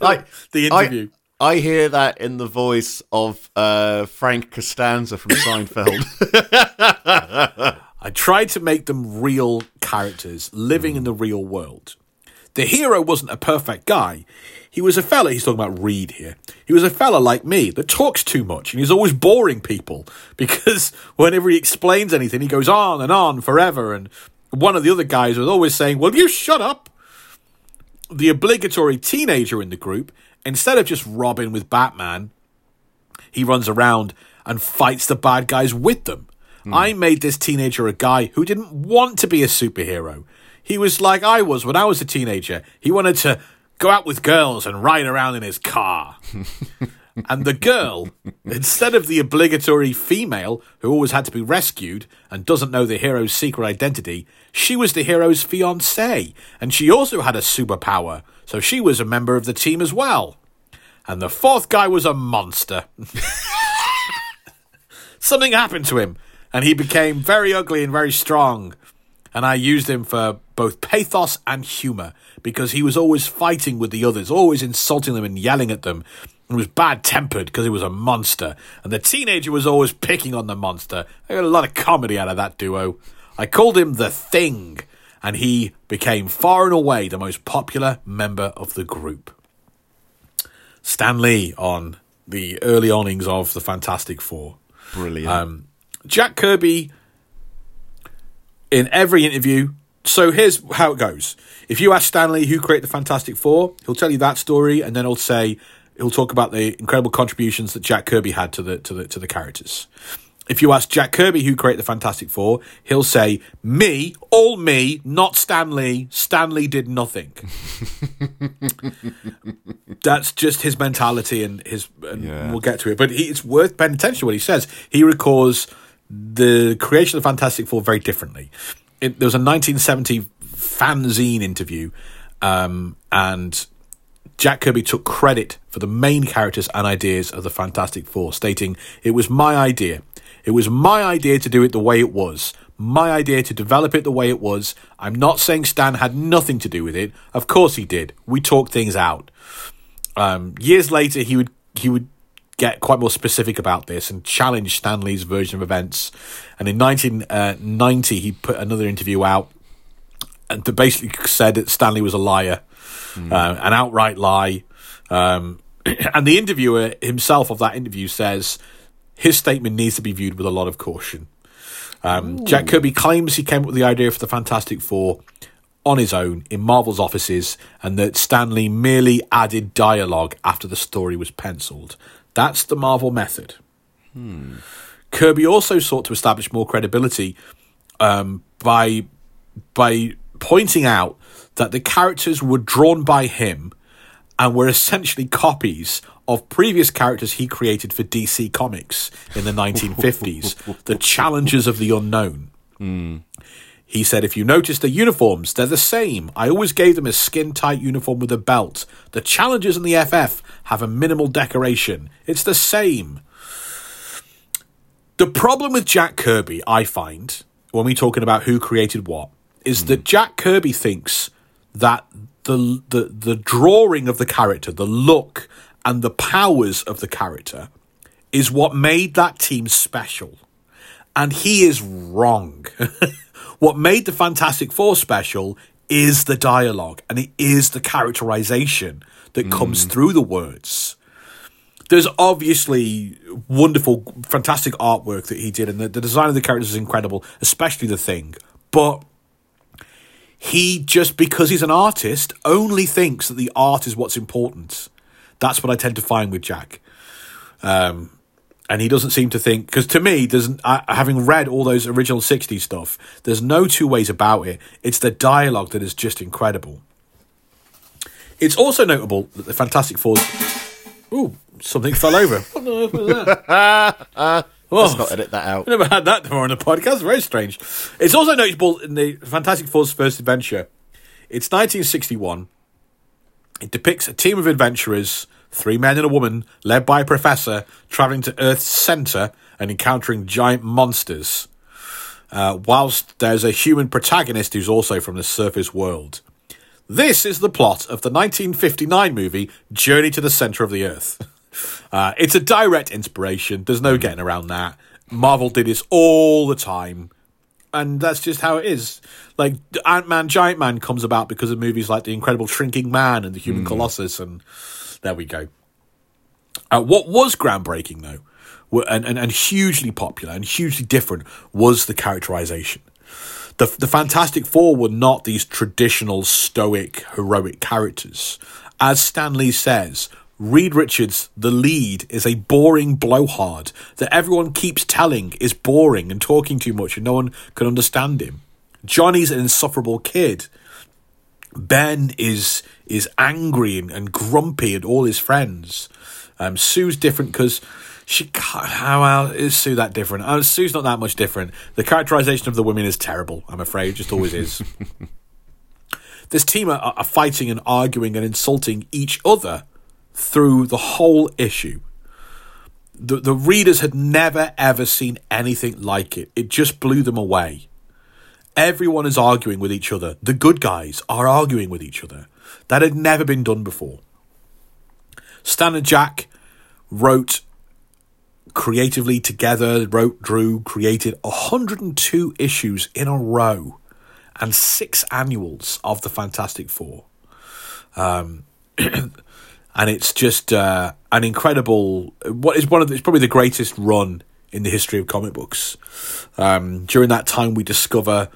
Like the interview. I, I hear that in the voice of uh, Frank Costanza from Seinfeld. I I tried to make them real characters living in the real world. The hero wasn't a perfect guy. He was a fella, he's talking about Reed here. He was a fella like me that talks too much and he's always boring people because whenever he explains anything, he goes on and on forever. And one of the other guys was always saying, Will you shut up? The obligatory teenager in the group, instead of just Robin with Batman, he runs around and fights the bad guys with them. Hmm. I made this teenager a guy who didn't want to be a superhero. He was like I was when I was a teenager. He wanted to go out with girls and ride around in his car. and the girl, instead of the obligatory female who always had to be rescued and doesn't know the hero's secret identity, she was the hero's fiancée. And she also had a superpower, so she was a member of the team as well. And the fourth guy was a monster. Something happened to him, and he became very ugly and very strong. And I used him for both pathos and humour because he was always fighting with the others, always insulting them and yelling at them. And was bad tempered because he was a monster. And the teenager was always picking on the monster. I got a lot of comedy out of that duo. I called him the Thing, and he became far and away the most popular member of the group. Stan Lee on the early awnings of the Fantastic Four. Brilliant. Um, Jack Kirby, in every interview, so here's how it goes. If you ask Stan Lee who created the Fantastic Four, he'll tell you that story, and then he'll say he'll talk about the incredible contributions that Jack Kirby had to the to the to the characters. If you ask Jack Kirby who created the Fantastic Four, he'll say me, all me, not Stan Lee. Stanley did nothing. That's just his mentality and his. And Yeah. We'll get to it, but he, it's worth paying attention to what he says. He records the creation of Fantastic Four very differently. It, there was a 1970 fanzine interview, um, and Jack Kirby took credit for the main characters and ideas of the Fantastic Four, stating, It was my idea. It was my idea to do it the way it was. My idea to develop it the way it was. I'm not saying Stan had nothing to do with it. Of course he did. We talked things out. Um, years later, he would he would get quite more specific about this and challenge Stan Lee's version of events. And in 1990, he put another interview out and basically said that Stan Lee was a liar, uh, an outright lie. Um, and the interviewer himself of that interview says his statement needs to be viewed with a lot of caution. Um, Jack Kirby claims he came up with the idea for the Fantastic Four on his own in Marvel's offices, and that Stan Lee merely added dialogue after the story was penciled. That's the Marvel method. Kirby also sought to establish more credibility um, by by pointing out that the characters were drawn by him and were essentially copies of previous characters he created for DC Comics in the 1950s, the Challengers of the Unknown. He said, if you notice the uniforms, they're the same. I always gave them a skin tight uniform with a belt. The Challengers and the FF have a minimal decoration. It's the same. The problem with Jack Kirby, I find, when we're talking about who created what, is that hmm. Jack Kirby thinks that the, the the drawing of the character, the look and the powers of the character is what made that team special. And he is wrong. what made the Fantastic Four special is the dialogue and it is the characterization that comes through the words there's obviously wonderful, fantastic artwork that he did, and the, the design of the characters is incredible, especially the thing. But he just because he's an artist only thinks that the art is what's important. That's what I tend to find with Jack. Um, and he doesn't seem to think because to me, there's I, having read all those original '60s stuff, there's no two ways about it. It's the dialogue that is just incredible. It's also notable that the Fantastic Four. Ooh, something fell over. What was that? Let's Oh, not edit that out. I never had that before on the podcast. Very strange. It's also notable in the Fantastic Four's first adventure. It's 1961. It depicts a team of adventurers, three men and a woman, led by a professor, traveling to Earth's center and encountering giant monsters. Uh, whilst there's a human protagonist who's also from the surface world. This is the plot of the 1959 movie Journey to the Center of the Earth. Uh, it's a direct inspiration. There's no getting around that. Marvel did this all the time. and that's just how it is. Like Ant Man, Giant Man comes about because of movies like The Incredible Shrinking Man and The Human Colossus, and there we go. Uh, what was groundbreaking though, and, and and hugely popular and hugely different was the characterization. The the Fantastic Four were not these traditional stoic heroic characters, as Stan Lee says. Reed Richards, the lead, is a boring blowhard that everyone keeps telling is boring and talking too much and no one can understand him. Johnny's an insufferable kid. Ben is is angry and, and grumpy at all his friends. Um, Sue's different because she how is Sue that different? Uh, Sue's not that much different. The characterization of the women is terrible. I'm afraid, just always is. this team are, are fighting and arguing and insulting each other through the whole issue. The the readers had never ever seen anything like it. It just blew them away. Everyone is arguing with each other. The good guys are arguing with each other. That had never been done before. Stan and Jack wrote creatively together, wrote, drew, created 102 issues in a row and six annuals of the Fantastic Four. Um, and it's just uh, an incredible, what is one of the, it's probably the greatest run in the history of comic books. Um, during that time, we discover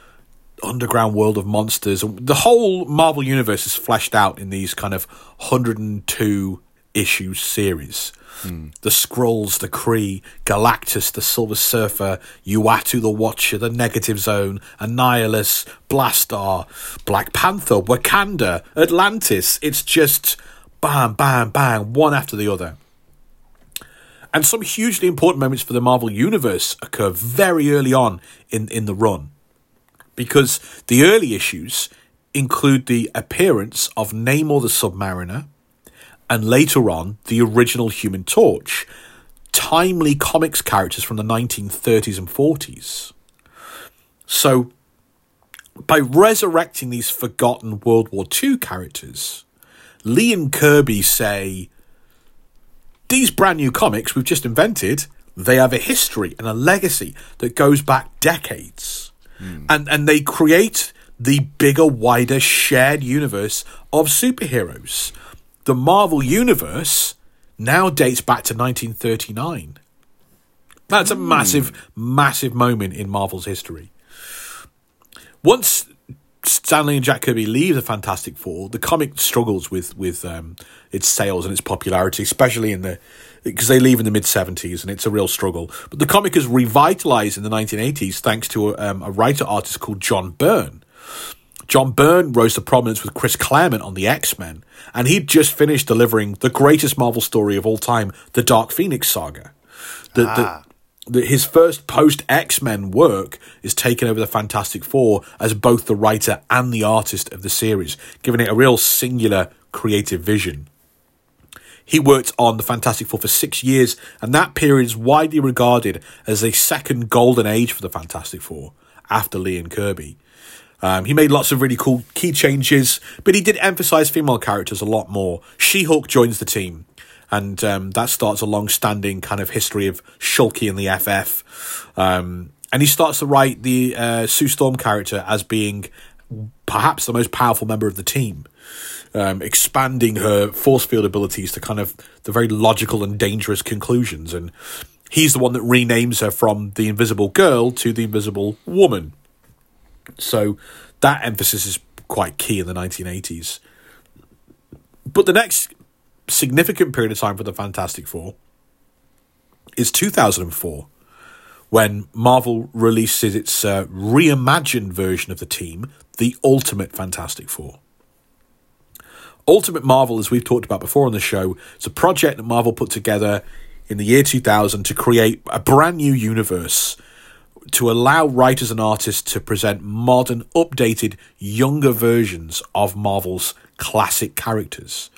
underground world of monsters. The whole Marvel universe is fleshed out in these kind of 102 issue series. Hmm. The Skrulls, the Kree, Galactus, the Silver Surfer, Uatu the Watcher, the Negative Zone, Annihilus, Blastaar, Black Panther, Wakanda, Atlantis. It's just bam, bam, bam, one after the other. And some hugely important moments for the Marvel Universe occur very early on in, in the run because the early issues include the appearance of Namor the Submariner and later on the original Human Torch, timely comics characters from the 1930s and 40s. So, by resurrecting these forgotten World War II characters, Lee and Kirby say, these brand new comics we've just invented, they have a history and a legacy that goes back decades. And and they create the bigger, wider, shared universe of superheroes. The Marvel universe now dates back to 1939. That's a massive, massive moment in Marvel's history. Once Stan Lee and Jack Kirby leave the Fantastic Four, the comic struggles with with um, its sales and its popularity, especially in the because they leave in the mid seventies, and it's a real struggle. But the comic is revitalized in the nineteen eighties thanks to a, um, a writer artist called John Byrne. John Byrne rose to prominence with Chris Claremont on the X Men, and he'd just finished delivering the greatest Marvel story of all time, the Dark Phoenix saga. The, the, the, his first post X Men work is taken over the Fantastic Four as both the writer and the artist of the series, giving it a real singular creative vision. He worked on the Fantastic Four for six years, and that period is widely regarded as a second golden age for the Fantastic Four after Lee and Kirby. Um, he made lots of really cool key changes, but he did emphasize female characters a lot more. She Hulk joins the team, and um, that starts a long standing kind of history of Shulky and the FF. Um, and he starts to write the uh, Sue Storm character as being perhaps the most powerful member of the team, um, expanding her force field abilities to kind of the very logical and dangerous conclusions. And he's the one that renames her from the Invisible Girl to the Invisible Woman. So that emphasis is quite key in the 1980s. But the next significant period of time for the Fantastic Four is 2004 when Marvel releases its uh, reimagined version of the team, the Ultimate Fantastic Four. Ultimate Marvel, as we've talked about before on the show, it's a project that Marvel put together in the year 2000 to create a brand new universe to allow writers and artists to present modern, updated, younger versions of Marvel's classic characters.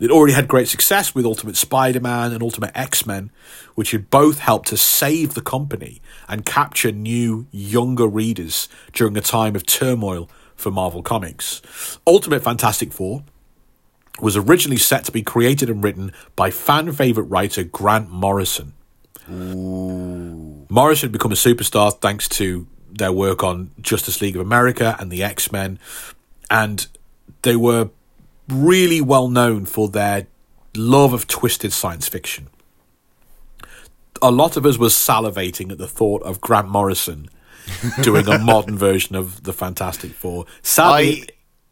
It already had great success with Ultimate Spider Man and Ultimate X Men, which had both helped to save the company and capture new, younger readers during a time of turmoil for Marvel Comics. Ultimate Fantastic Four was originally set to be created and written by fan favourite writer Grant Morrison. Morrison had become a superstar thanks to their work on Justice League of America and the X Men, and they were really well known for their love of twisted science fiction. A lot of us were salivating at the thought of Grant Morrison doing a modern version of the Fantastic Four. Sadly, I,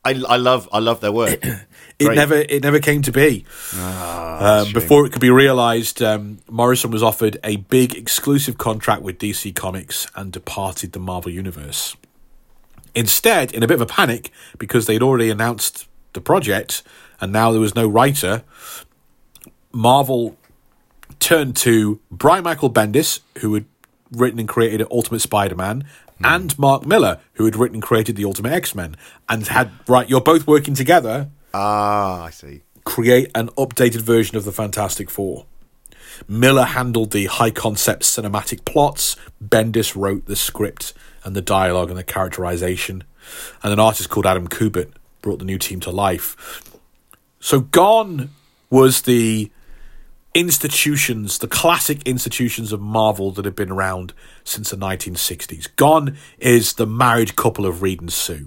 I I love I love their work. it Great. never it never came to be. um, before it could be realised, um, Morrison was offered a big exclusive contract with DC Comics and departed the Marvel Universe. Instead, in a bit of a panic, because they'd already announced the project and now there was no writer, Marvel turned to Brian Michael Bendis, who had written and created Ultimate Spider-Man, and Mark Millar, who had written and created the Ultimate X-Men, and had right, you're both working together Ah, I see. create an updated version of the Fantastic Four. Miller handled the high concept cinematic plots, Bendis wrote the script and the dialogue and the characterization, and an artist called Adam Kubert brought the new team to life. So Gone was the institutions, the classic institutions of Marvel that have been around since the 1960s. Gone is the married couple of Reed and Sue.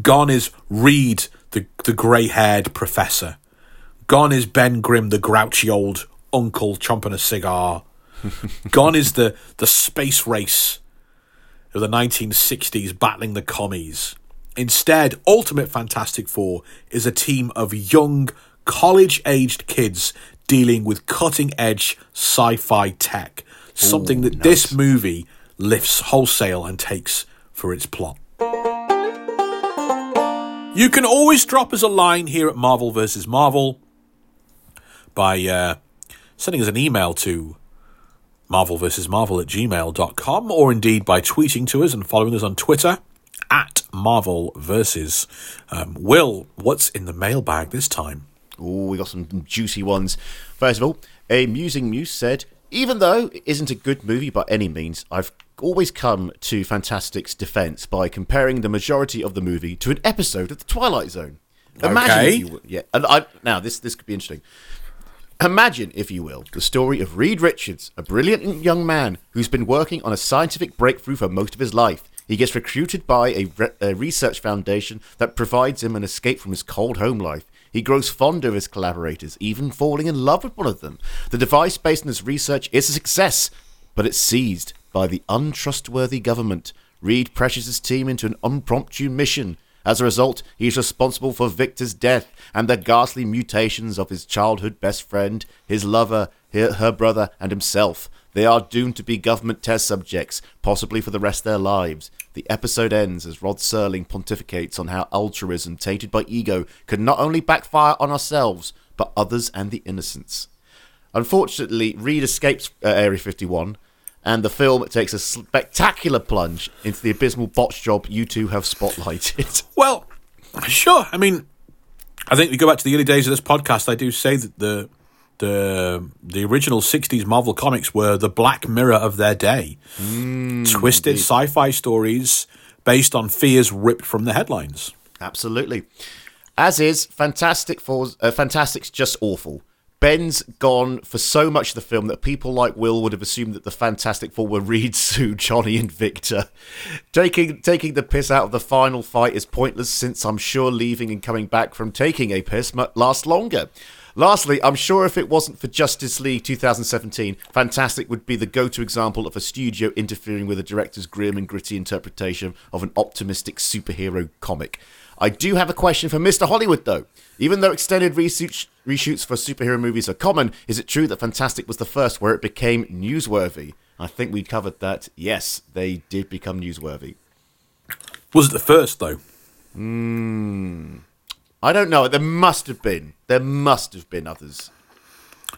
Gone is Reed, the, the grey haired professor. Gone is Ben Grimm, the grouchy old uncle chomping a cigar. Gone is the, the space race of the 1960s battling the commies. Instead, Ultimate Fantastic Four is a team of young, college aged kids dealing with cutting edge sci fi tech. Something that this movie lifts wholesale and takes for its plot. You can always drop us a line here at Marvel vs. Marvel by uh, sending us an email to Marvel vs. Marvel at gmail.com or indeed by tweeting to us and following us on Twitter at Marvel vs. Um, Will, what's in the mailbag this time? Oh, we got some juicy ones. First of all, a musing muse said, even though it isn't a good movie by any means, I've always come to Fantastic's defense by comparing the majority of the movie to an episode of The Twilight Zone. Imagine Okay. if you will, yeah, and I, now this this could be interesting. Imagine, if you will, the story of Reed Richards, a brilliant young man who's been working on a scientific breakthrough for most of his life. He gets recruited by a, re- a research foundation that provides him an escape from his cold home life. He grows fond of his collaborators, even falling in love with one of them. The device based on his research is a success, but it's seized by the untrustworthy government. Reed pressures his team into an impromptu mission. As a result, he is responsible for Victor's death and the ghastly mutations of his childhood best friend, his lover, her, her brother, and himself. They are doomed to be government test subjects, possibly for the rest of their lives. The episode ends as Rod Serling pontificates on how altruism tainted by ego could not only backfire on ourselves, but others and the innocents. Unfortunately, Reed escapes uh, Area 51, and the film takes a spectacular plunge into the abysmal botch job you two have spotlighted. Well, sure. I mean, I think we go back to the early days of this podcast. I do say that the the the original '60s Marvel comics were the Black Mirror of their day, twisted sci-fi stories based on fears ripped from the headlines. Absolutely. As is, Fantastic Four's, uh, Fantastic's just awful. Ben's gone for so much of the film that people like Will would have assumed that the Fantastic Four were Reed, Sue, Johnny, and Victor. Taking taking the piss out of the final fight is pointless, since I'm sure leaving and coming back from taking a piss might last longer. Lastly, I'm sure if it wasn't for Justice League 2017, Fantastic would be the go to example of a studio interfering with a director's grim and gritty interpretation of an optimistic superhero comic. I do have a question for Mr. Hollywood, though. Even though extended reshoots, reshoots for superhero movies are common, is it true that Fantastic was the first where it became newsworthy? I think we covered that. Yes, they did become newsworthy. Was it the first though? Hmm. I don't know. There must have been. There must have been others.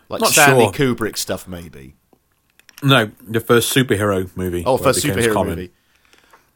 Like Not Stanley sure. Kubrick stuff, maybe. No, the first superhero movie. Oh, first superhero common. movie.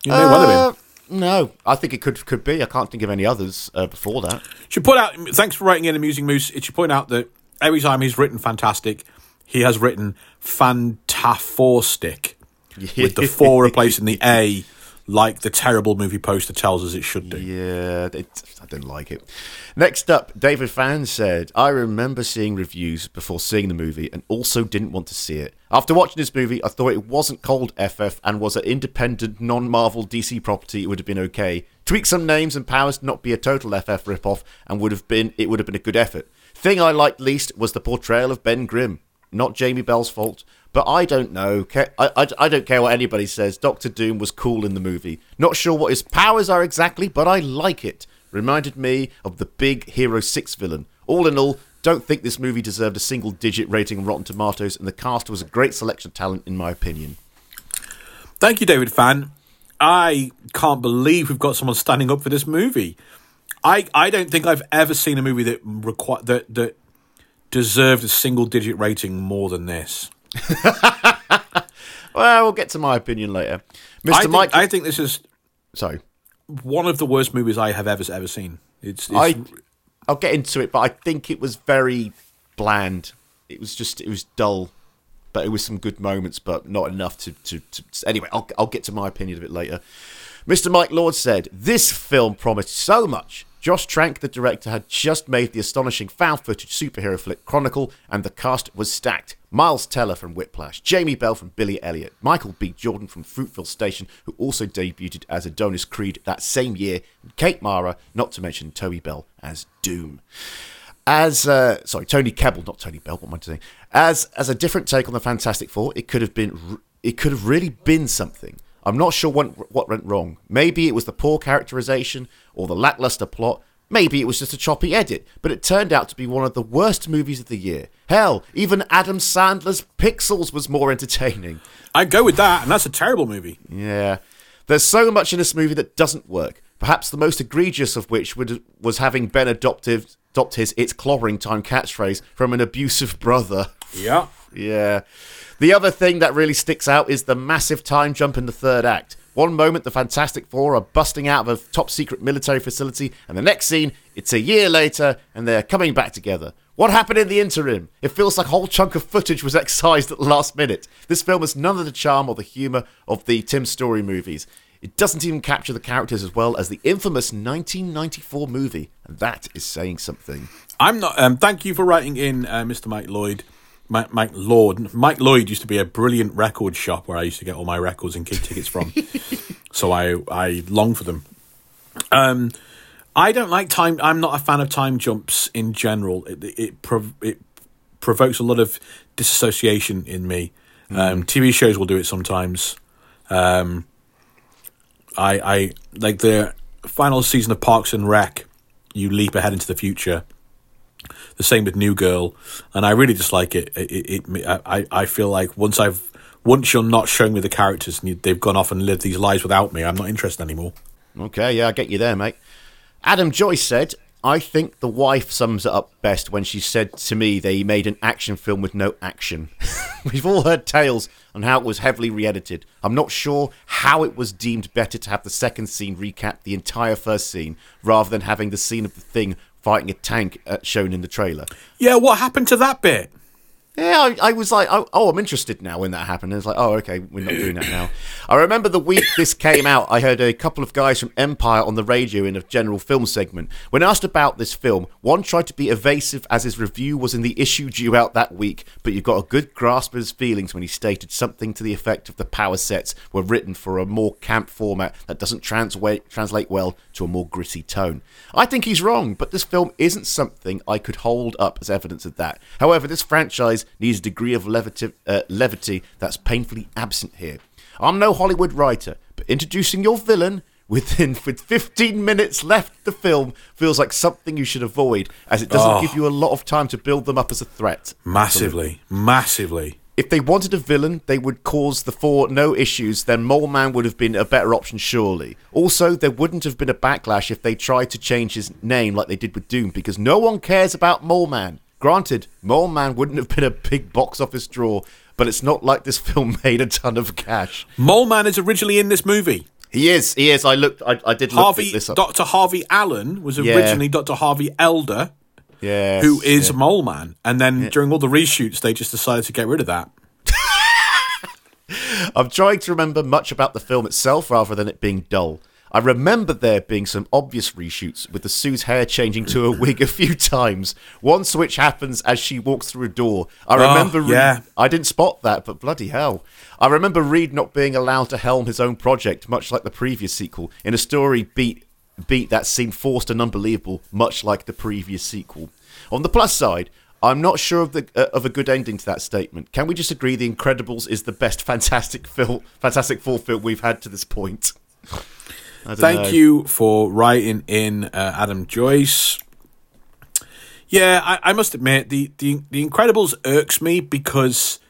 You may well have been. Uh, no, I think it could could be. I can't think of any others uh, before that. Should point out. Thanks for writing in, amusing moose. It should point out that every time he's written fantastic, he has written fantaforstic with the four replacing the A, like the terrible movie poster tells us it should do. Yeah, it, I didn't like it. Next up, David Fan said, I remember seeing reviews before seeing the movie and also didn't want to see it. After watching this movie, I thought it wasn't called FF and was an independent, non Marvel DC property, it would have been okay. Tweak some names and powers to not be a total FF ripoff, and would have been it would have been a good effort. Thing I liked least was the portrayal of Ben Grimm. Not Jamie Bell's fault, but I don't know. I, I, I don't care what anybody says. Doctor Doom was cool in the movie. Not sure what his powers are exactly, but I like it. Reminded me of the big Hero 6 villain. All in all, don't think this movie deserved a single digit rating on Rotten Tomatoes, and the cast was a great selection of talent, in my opinion. Thank you, David Fan. I can't believe we've got someone standing up for this movie. I, I don't think I've ever seen a movie that requi- that that deserved a single digit rating more than this. Well, we'll get to my opinion later. Mr. I think, Mike. I think this is sorry. one of the worst movies I have ever ever seen. It's, it's I, I'll get into it, but I think it was very bland. It was just, it was dull, but it was some good moments, but not enough to. to, to anyway, I'll, I'll get to my opinion a bit later. Mr. Mike Lord said, This film promised so much. Josh Trank, the director, had just made the astonishing found footage superhero flick Chronicle, and the cast was stacked. Miles Teller from Whiplash, Jamie Bell from Billy Elliot, Michael B. Jordan from Fruitvale Station, who also debuted as Adonis Creed that same year, and Kate Mara, not to mention Toby Bell as Doom. As uh, sorry, Tony Kebbell, not Tony Bell. What am I saying? As as a different take on the Fantastic Four, it could have been, it could have really been something. I'm not sure what, what went wrong. Maybe it was the poor characterization or the lackluster plot. Maybe it was just a choppy edit, but it turned out to be one of the worst movies of the year. Hell, even Adam Sandler's Pixels was more entertaining. I go with that, and that's a terrible movie. Yeah. There's so much in this movie that doesn't work. Perhaps the most egregious of which would, was having Ben adopted, adopt his It's Clobbering Time catchphrase from an abusive brother. Yeah. Yeah. The other thing that really sticks out is the massive time jump in the third act. One moment, the Fantastic Four are busting out of a top secret military facility, and the next scene, it's a year later, and they're coming back together. What happened in the interim? It feels like a whole chunk of footage was excised at the last minute. This film has none of the charm or the humour of the Tim Story movies. It doesn't even capture the characters as well as the infamous 1994 movie, and that is saying something. I'm not. Um, thank you for writing in, uh, Mr. Mike Lloyd. Mike, Mike Lord. Mike Lloyd used to be a brilliant record shop where I used to get all my records and gig tickets from. so I I long for them. Um, I don't like time. I'm not a fan of time jumps in general. It it prov- it provokes a lot of disassociation in me. Um, TV shows will do it sometimes. Um, I I like the final season of Parks and Rec. You leap ahead into the future. The same with New Girl, and I really dislike it. It, it, it I, I feel like once I've once you're not showing me the characters and you, they've gone off and lived these lives without me, I'm not interested anymore. Okay, yeah, I get you there, mate. Adam Joyce said, I think the wife sums it up best when she said to me they made an action film with no action. We've all heard tales on how it was heavily re edited. I'm not sure how it was deemed better to have the second scene recap the entire first scene rather than having the scene of the thing fighting a tank uh, shown in the trailer. Yeah, what happened to that bit? Yeah, I, I was like, oh, oh, I'm interested now when that happened. And it's like, oh, okay, we're not doing that now. I remember the week this came out, I heard a couple of guys from Empire on the radio in a general film segment. When asked about this film, one tried to be evasive as his review was in the issue due out that week, but you got a good grasp of his feelings when he stated something to the effect of the power sets were written for a more camp format that doesn't translate well to a more gritty tone. I think he's wrong, but this film isn't something I could hold up as evidence of that. However, this franchise needs a degree of levity, uh, levity that's painfully absent here. I'm no Hollywood writer, but introducing your villain within with 15 minutes left the film feels like something you should avoid, as it doesn't Oh. give you a lot of time to build them up as a threat. Massively, massively. If they wanted a villain, they would cause the four no issues, then Mole Man would have been a better option, surely. Also, there wouldn't have been a backlash if they tried to change his name like they did with Doom, because no one cares about Mole Man. Granted, Mole Man wouldn't have been a big box office draw, but it's not like this film made a ton of cash. Mole Man is originally in this movie. He is, he is. I looked, I, I did look Harvey, this up. Dr. Harvey Allen was Yeah. originally Dr. Harvey Elder, yes, who is yeah. Mole Man, and then during all the reshoots, they just decided to get rid of that. I'm trying to remember much about the film itself rather than it being dull. I remember there being some obvious reshoots with the Sue's hair changing to a wig a few times. One switch happens as she walks through a door. I remember Reed, yeah. I didn't spot that, but bloody hell. I remember Reed not being allowed to helm his own project, much like the previous sequel, in a story beat beat that seemed forced and unbelievable, much like the previous sequel. On the plus side, I'm not sure of the uh, of a good ending to that statement. Can we just agree The Incredibles is the best Fantastic film, Fantastic Four film we've had to this point? Thank know. you for writing in, uh, Adam Joyce. Yeah, I, I must admit the, the the Incredibles irks me because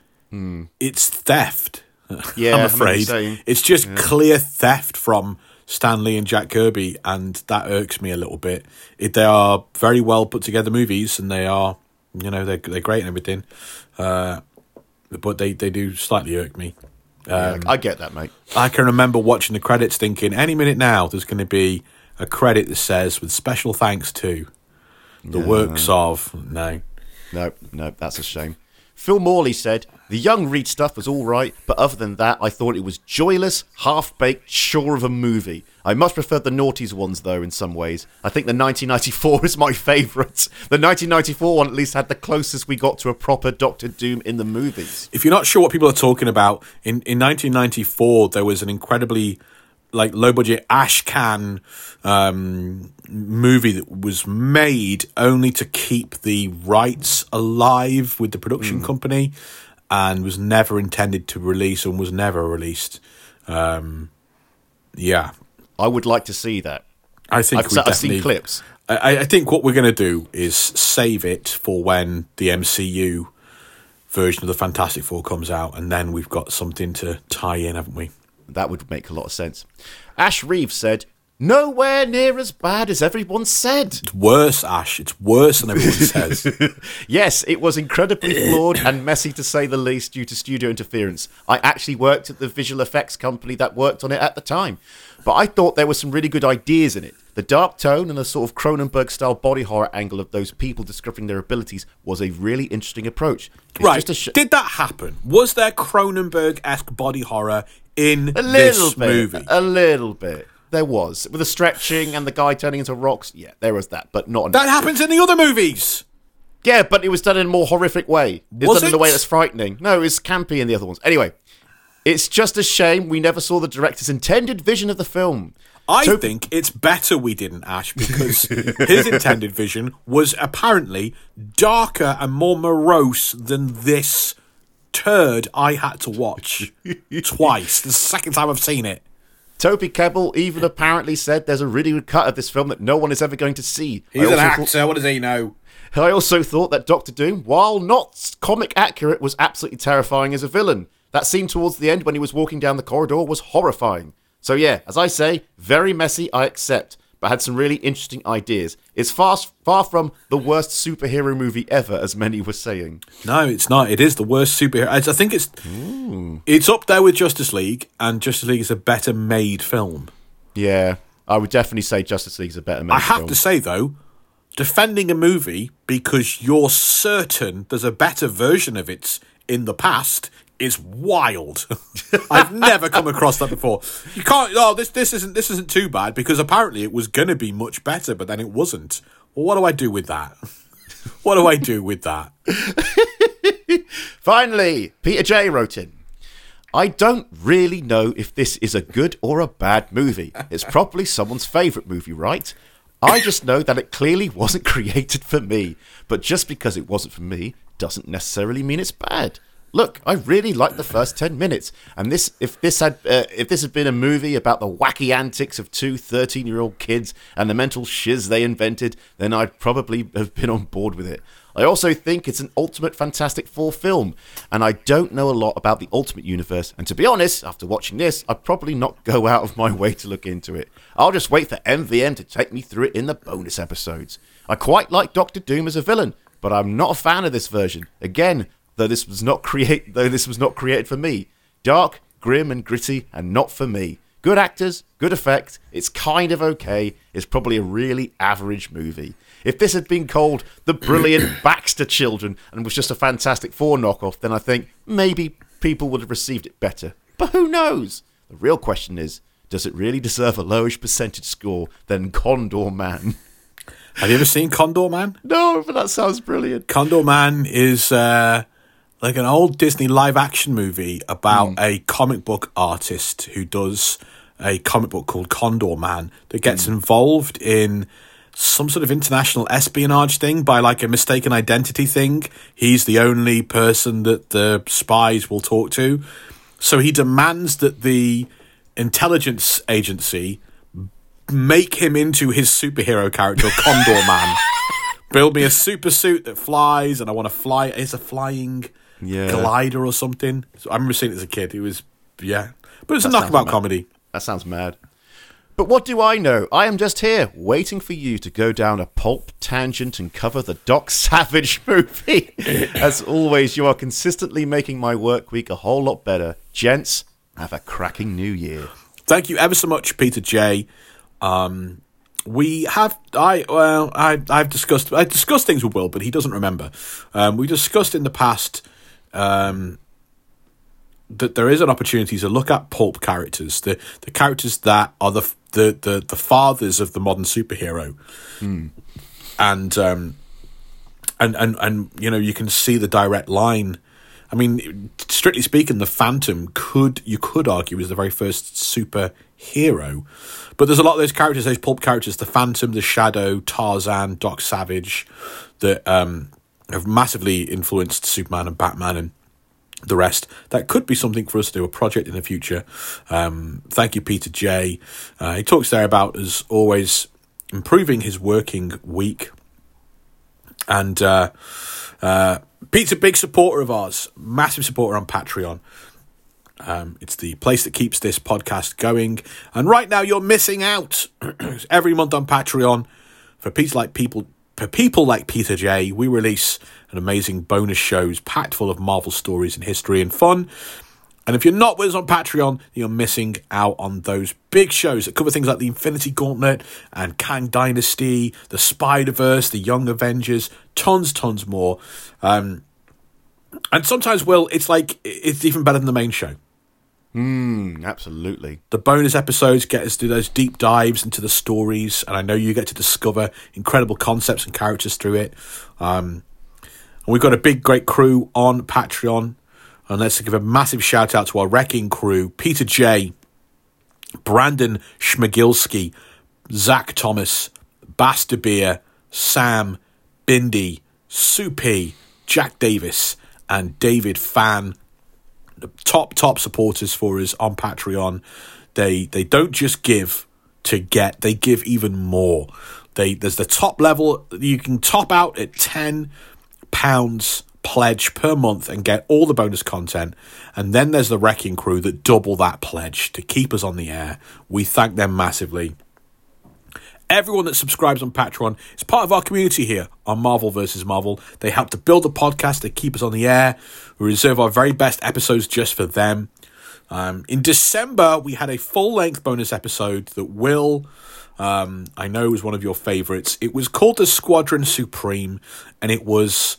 it's theft. Yeah, I'm afraid it's just clear theft from Stan Lee and Jack Kirby, and that irks me a little bit. It, they are very well put together movies, and they are, you know, they're they're great and everything. Uh, but they, they do slightly irk me. Yeah, um, I get that, mate. I can remember watching the credits thinking, any minute now, there's going to be a credit that says, with special thanks to the works of. No. No, no, that's a shame. Phil Morley said, The young Reed stuff was all right, but other than that, I thought it was joyless, half baked, sure of a movie. I much prefer the Naughties ones, though, in some ways. I think the 1994 is my favourite. The 1994 one at least had the closest we got to a proper Doctor Doom in the movies. If you're not sure what people are talking about, in, in 1994, there was an incredibly like low budget ash can um, movie that was made only to keep the rights alive with the production company and was never intended to release and was never released. Um, yeah, I would like to see that. I think I've, I've seen clips. I, I think what we're going to do is save it for when the MCU version of the Fantastic Four comes out, and then we've got something to tie in, haven't we? That would make a lot of sense. Ash Reeves said, Nowhere near as bad as everyone said. It's worse, Ash. It's worse than everyone says. Yes, it was incredibly flawed and messy to say the least due to studio interference. I actually worked at the visual effects company that worked on it at the time. But I thought there were some really good ideas in it. The dark tone and the sort of Cronenberg style body horror angle of those people discovering their abilities was a really interesting approach. It's right? sh- Did that happen? Was there Cronenberg esque body horror in a little this bit. movie? A little bit. There was. With the stretching and the guy turning into rocks. Yeah, there was that, but not that happens in the other movies. Yeah, but it was done in a more horrific way. It was, done in a way that's frightening. No, it's campy in the other ones. Anyway, it's just a shame we never saw the director's intended vision of the film. I So- think it's better we didn't, Ash, because his intended vision was apparently darker and more morose than this turd I had to watch twice. The second time I've seen it. Toby Kebbell even apparently said there's a really good cut of this film that no one is ever going to see. He's an actor. thought- What does he know? I also thought that Doctor Doom, while not comic accurate, was absolutely terrifying as a villain. That scene towards the end when he was walking down the corridor was horrifying. So yeah, as I say, very messy, I accept, but had some really interesting ideas. It's far, far from the worst superhero movie ever, as many were saying. No, it's not. It is the worst superhero. I think it's it's up there with Justice League, and Justice League is a better made film. Yeah, I would definitely say Justice League is a better made I have film. to say though, defending a movie because you're certain there's a better version of it in the past is wild. I've never come across that before. You can't. Oh, this this isn't this isn't too bad because apparently it was going to be much better, but then it wasn't. Well, what do I do with that? what do I do with that? Finally, Peter J wrote in. I don't really know if this is a good or a bad movie. It's probably someone's favourite movie, right? I just know that it clearly wasn't created for me. But just because it wasn't for me doesn't necessarily mean it's bad. Look, I really liked the first 10 minutes. And this if this had uh, if this had been a movie about the wacky antics of two 13-year-old kids and the mental shiz they invented, then I'd probably have been on board with it. I also think it's an ultimate Fantastic Four film, and I don't know a lot about the Ultimate Universe. And to be honest, after watching this, I'd probably not go out of my way to look into it. I'll just wait for MVM to take me through it in the bonus episodes. I quite like Doctor Doom as a villain, but I'm not a fan of this version. Again, though this was not create though this was not created for me. Dark, grim, and gritty, and not for me. Good actors, good effect. It's kind of okay. It's probably a really average movie. If this had been called The Brilliant Baxter Children and was just a Fantastic Four knockoff, then I think maybe people would have received it better. But who knows? The real question is, does it really deserve a lowish percentage score than Condorman? Have you ever seen Condorman? no, but that sounds brilliant. Condorman is uh, like an old Disney live action movie about hmm. a comic book artist who does a comic book called Condorman that gets hmm. involved in some sort of international espionage thing by like a mistaken identity thing. He's the only person that the spies will talk to. So he demands that the intelligence agency make him into his superhero character, Condorman. Build me a super suit that flies, and I want to fly. It's a flying Yeah. glider or something. So I remember seeing it as a kid. It was yeah, but it's a knockabout mad. comedy. That sounds mad. But what do I know? I am just here, waiting for you to go down a pulp tangent and cover the Doc Savage movie. As always, you are consistently making my work week a whole lot better. Gents, have a cracking new year. Thank you ever so much, Peter J. Um, we have I well I I've discussed I discussed things with Will, but he doesn't remember. Um, we discussed in the past um, that there is an opportunity to look at pulp characters, the the characters that are the the the, the fathers of the modern superhero, and um, and and and you know you can see the direct line. I mean, strictly speaking, the Phantom could you could argue is the very first superhero, but there's a lot of those characters, those pulp characters, the Phantom, the Shadow, Tarzan, Doc Savage, that um, have massively influenced Superman and Batman and the rest. That could be something for us to do a project in the future. Um, thank you, Peter J. Uh, he talks there about as always improving his working week and uh, uh, Pete's a big supporter of ours, massive supporter on Patreon. Um, it's the place that keeps this podcast going. And right now, you're missing out. Every month on Patreon, for Pete's like people, for people like Peter J, we release an amazing bonus shows packed full of Marvel stories and history and fun. And if you're not with us on Patreon, you're missing out on those big shows that cover things like the Infinity Gauntlet and Kang Dynasty, the Spider Verse, the Young Avengers, tons, tons more. Um, and sometimes, Will, it's like it's even better than the main show. Mm, absolutely. The bonus episodes get us to those deep dives into the stories, and I know you get to discover incredible concepts and characters through it. Um, and we've got a big, great crew on Patreon. And let's give a massive shout out to our wrecking crew Peter J, Brandon Schmigilski, Zach Thomas, Basta Beer, Sam, Bindi, Soupy, Jack Davis, and David Fan top top supporters for us on Patreon. They they don't just give to get; they give even more. They there's the top level you can top out at ten pounds pledge per month and get all the bonus content. And then there's the wrecking crew that double that pledge to keep us on the air. We thank them massively. Everyone that subscribes on Patreon is part of our community here on Marvel vs. Marvel. They help to build the podcast, they keep us on the air. We reserve our very best episodes just for them. Um, in December, we had a full length bonus episode that Will, um, I know, was one of your favorites. It was called The Squadron Supreme, and it was.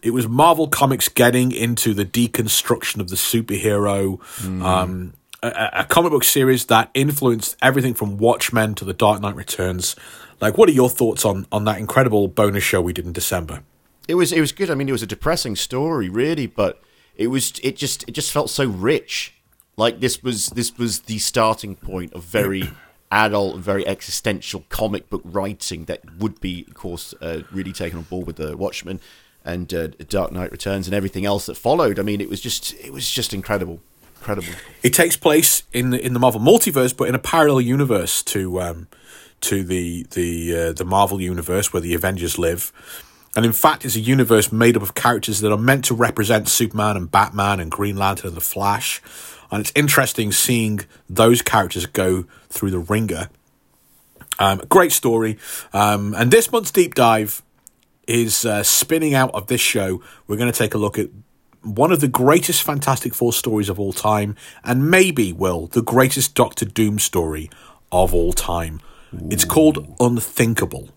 It was Marvel Comics getting into the deconstruction of the superhero, um, a, a comic book series that influenced everything from Watchmen to The Dark Knight Returns. Like, what are your thoughts on on that incredible bonus show we did in December? It was it was good. I mean, it was a depressing story, really, but it was it just it just felt so rich. Like this was this was the starting point of very adult, and very existential comic book writing that would be, of course, uh, really taken on board with the Watchmen and uh, Dark Knight Returns and everything else that followed. I mean, it was just it was just incredible, incredible. It takes place in the, in the Marvel multiverse, but in a parallel universe to um, to the the uh, the Marvel universe where the Avengers live. And in fact, it's a universe made up of characters that are meant to represent Superman and Batman and Green Lantern and the Flash. And it's interesting seeing those characters go through the wringer. Um, great story. Um, and this month's deep dive is uh, spinning out of this show. We're going to take a look at one of the greatest Fantastic Four stories of all time, and maybe, Will, the greatest Doctor Doom story of all time. It's called Unthinkable.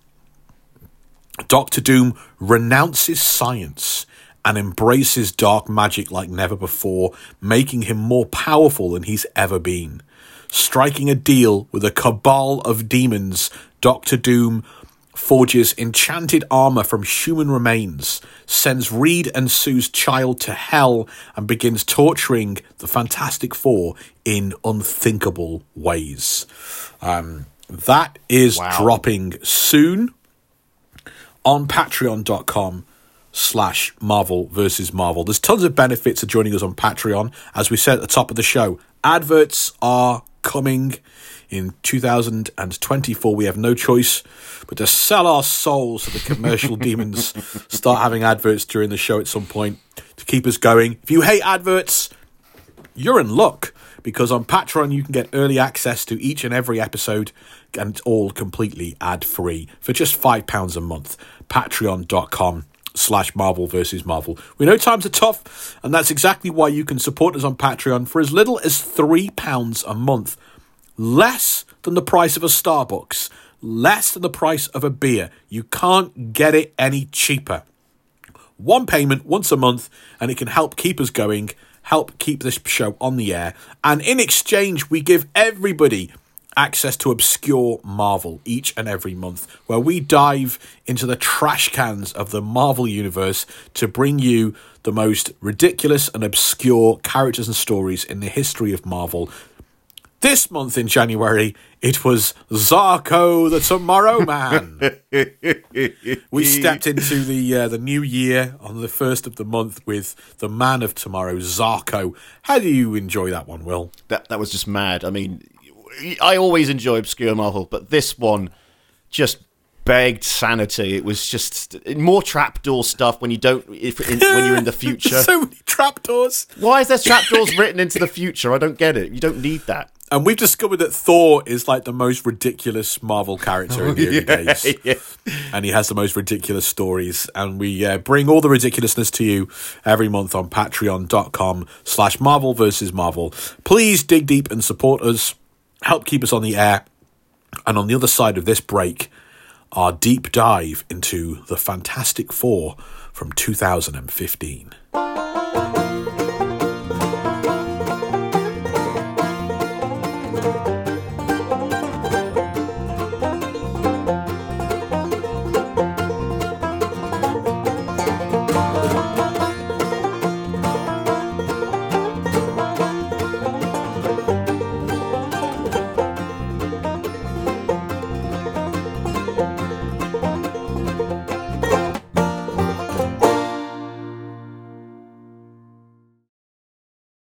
Doctor Doom renounces science and embraces dark magic like never before, making him more powerful than he's ever been. Striking a deal with a cabal of demons, Doctor Doom forges enchanted armor from human remains, sends Reed and Sue's child to hell, and begins torturing the Fantastic Four in unthinkable ways. Um, that is Wow. dropping soon on patreon.com slash marvel versus marvel. There's tons of benefits of joining us on patreon. As we said at the top of the show adverts are coming in 2024 we have no choice but to sell our souls to the commercial demons. Start having adverts during the show at some point to keep us going. If you hate adverts you're in luck because on Patreon you can get early access to each and every episode and it's all completely ad free for just five pounds a month. Patreon.com slash Marvel versus Marvel. We know times are tough, and that's exactly why you can support us on Patreon for as little as three pounds a month. Less than the price of a Starbucks, less than the price of a beer. You can't get it any cheaper one payment once a month and it can help keep us going help keep this show on the air. And in exchange we give everybody access to obscure marvel each and every month where we dive into the trash cans of the marvel universe to bring you the most ridiculous and obscure characters and stories in the history of marvel this month in January, it was Zarko the Tomorrow Man. we stepped into the uh, the new year on the first of the month with the Man of Tomorrow, Zarko. How do you enjoy that one, Will? That that was just mad. I mean, I always enjoy obscure Marvel, but this one just begged sanity. It was just more trapdoor stuff when you don't if in, when you're in the future. so many trapdoors. Why is there trapdoors written into the future? I don't get it. You don't need that. And we've discovered that Thor is like the most ridiculous Marvel character in the early days. yeah. and he has the most ridiculous stories. And we uh, bring all the ridiculousness to you every month on patreon.com slash marvel versus marvel. Please dig deep and support us. Help keep us on the air. And on the other side of this break our deep dive into the fantastic four from 2015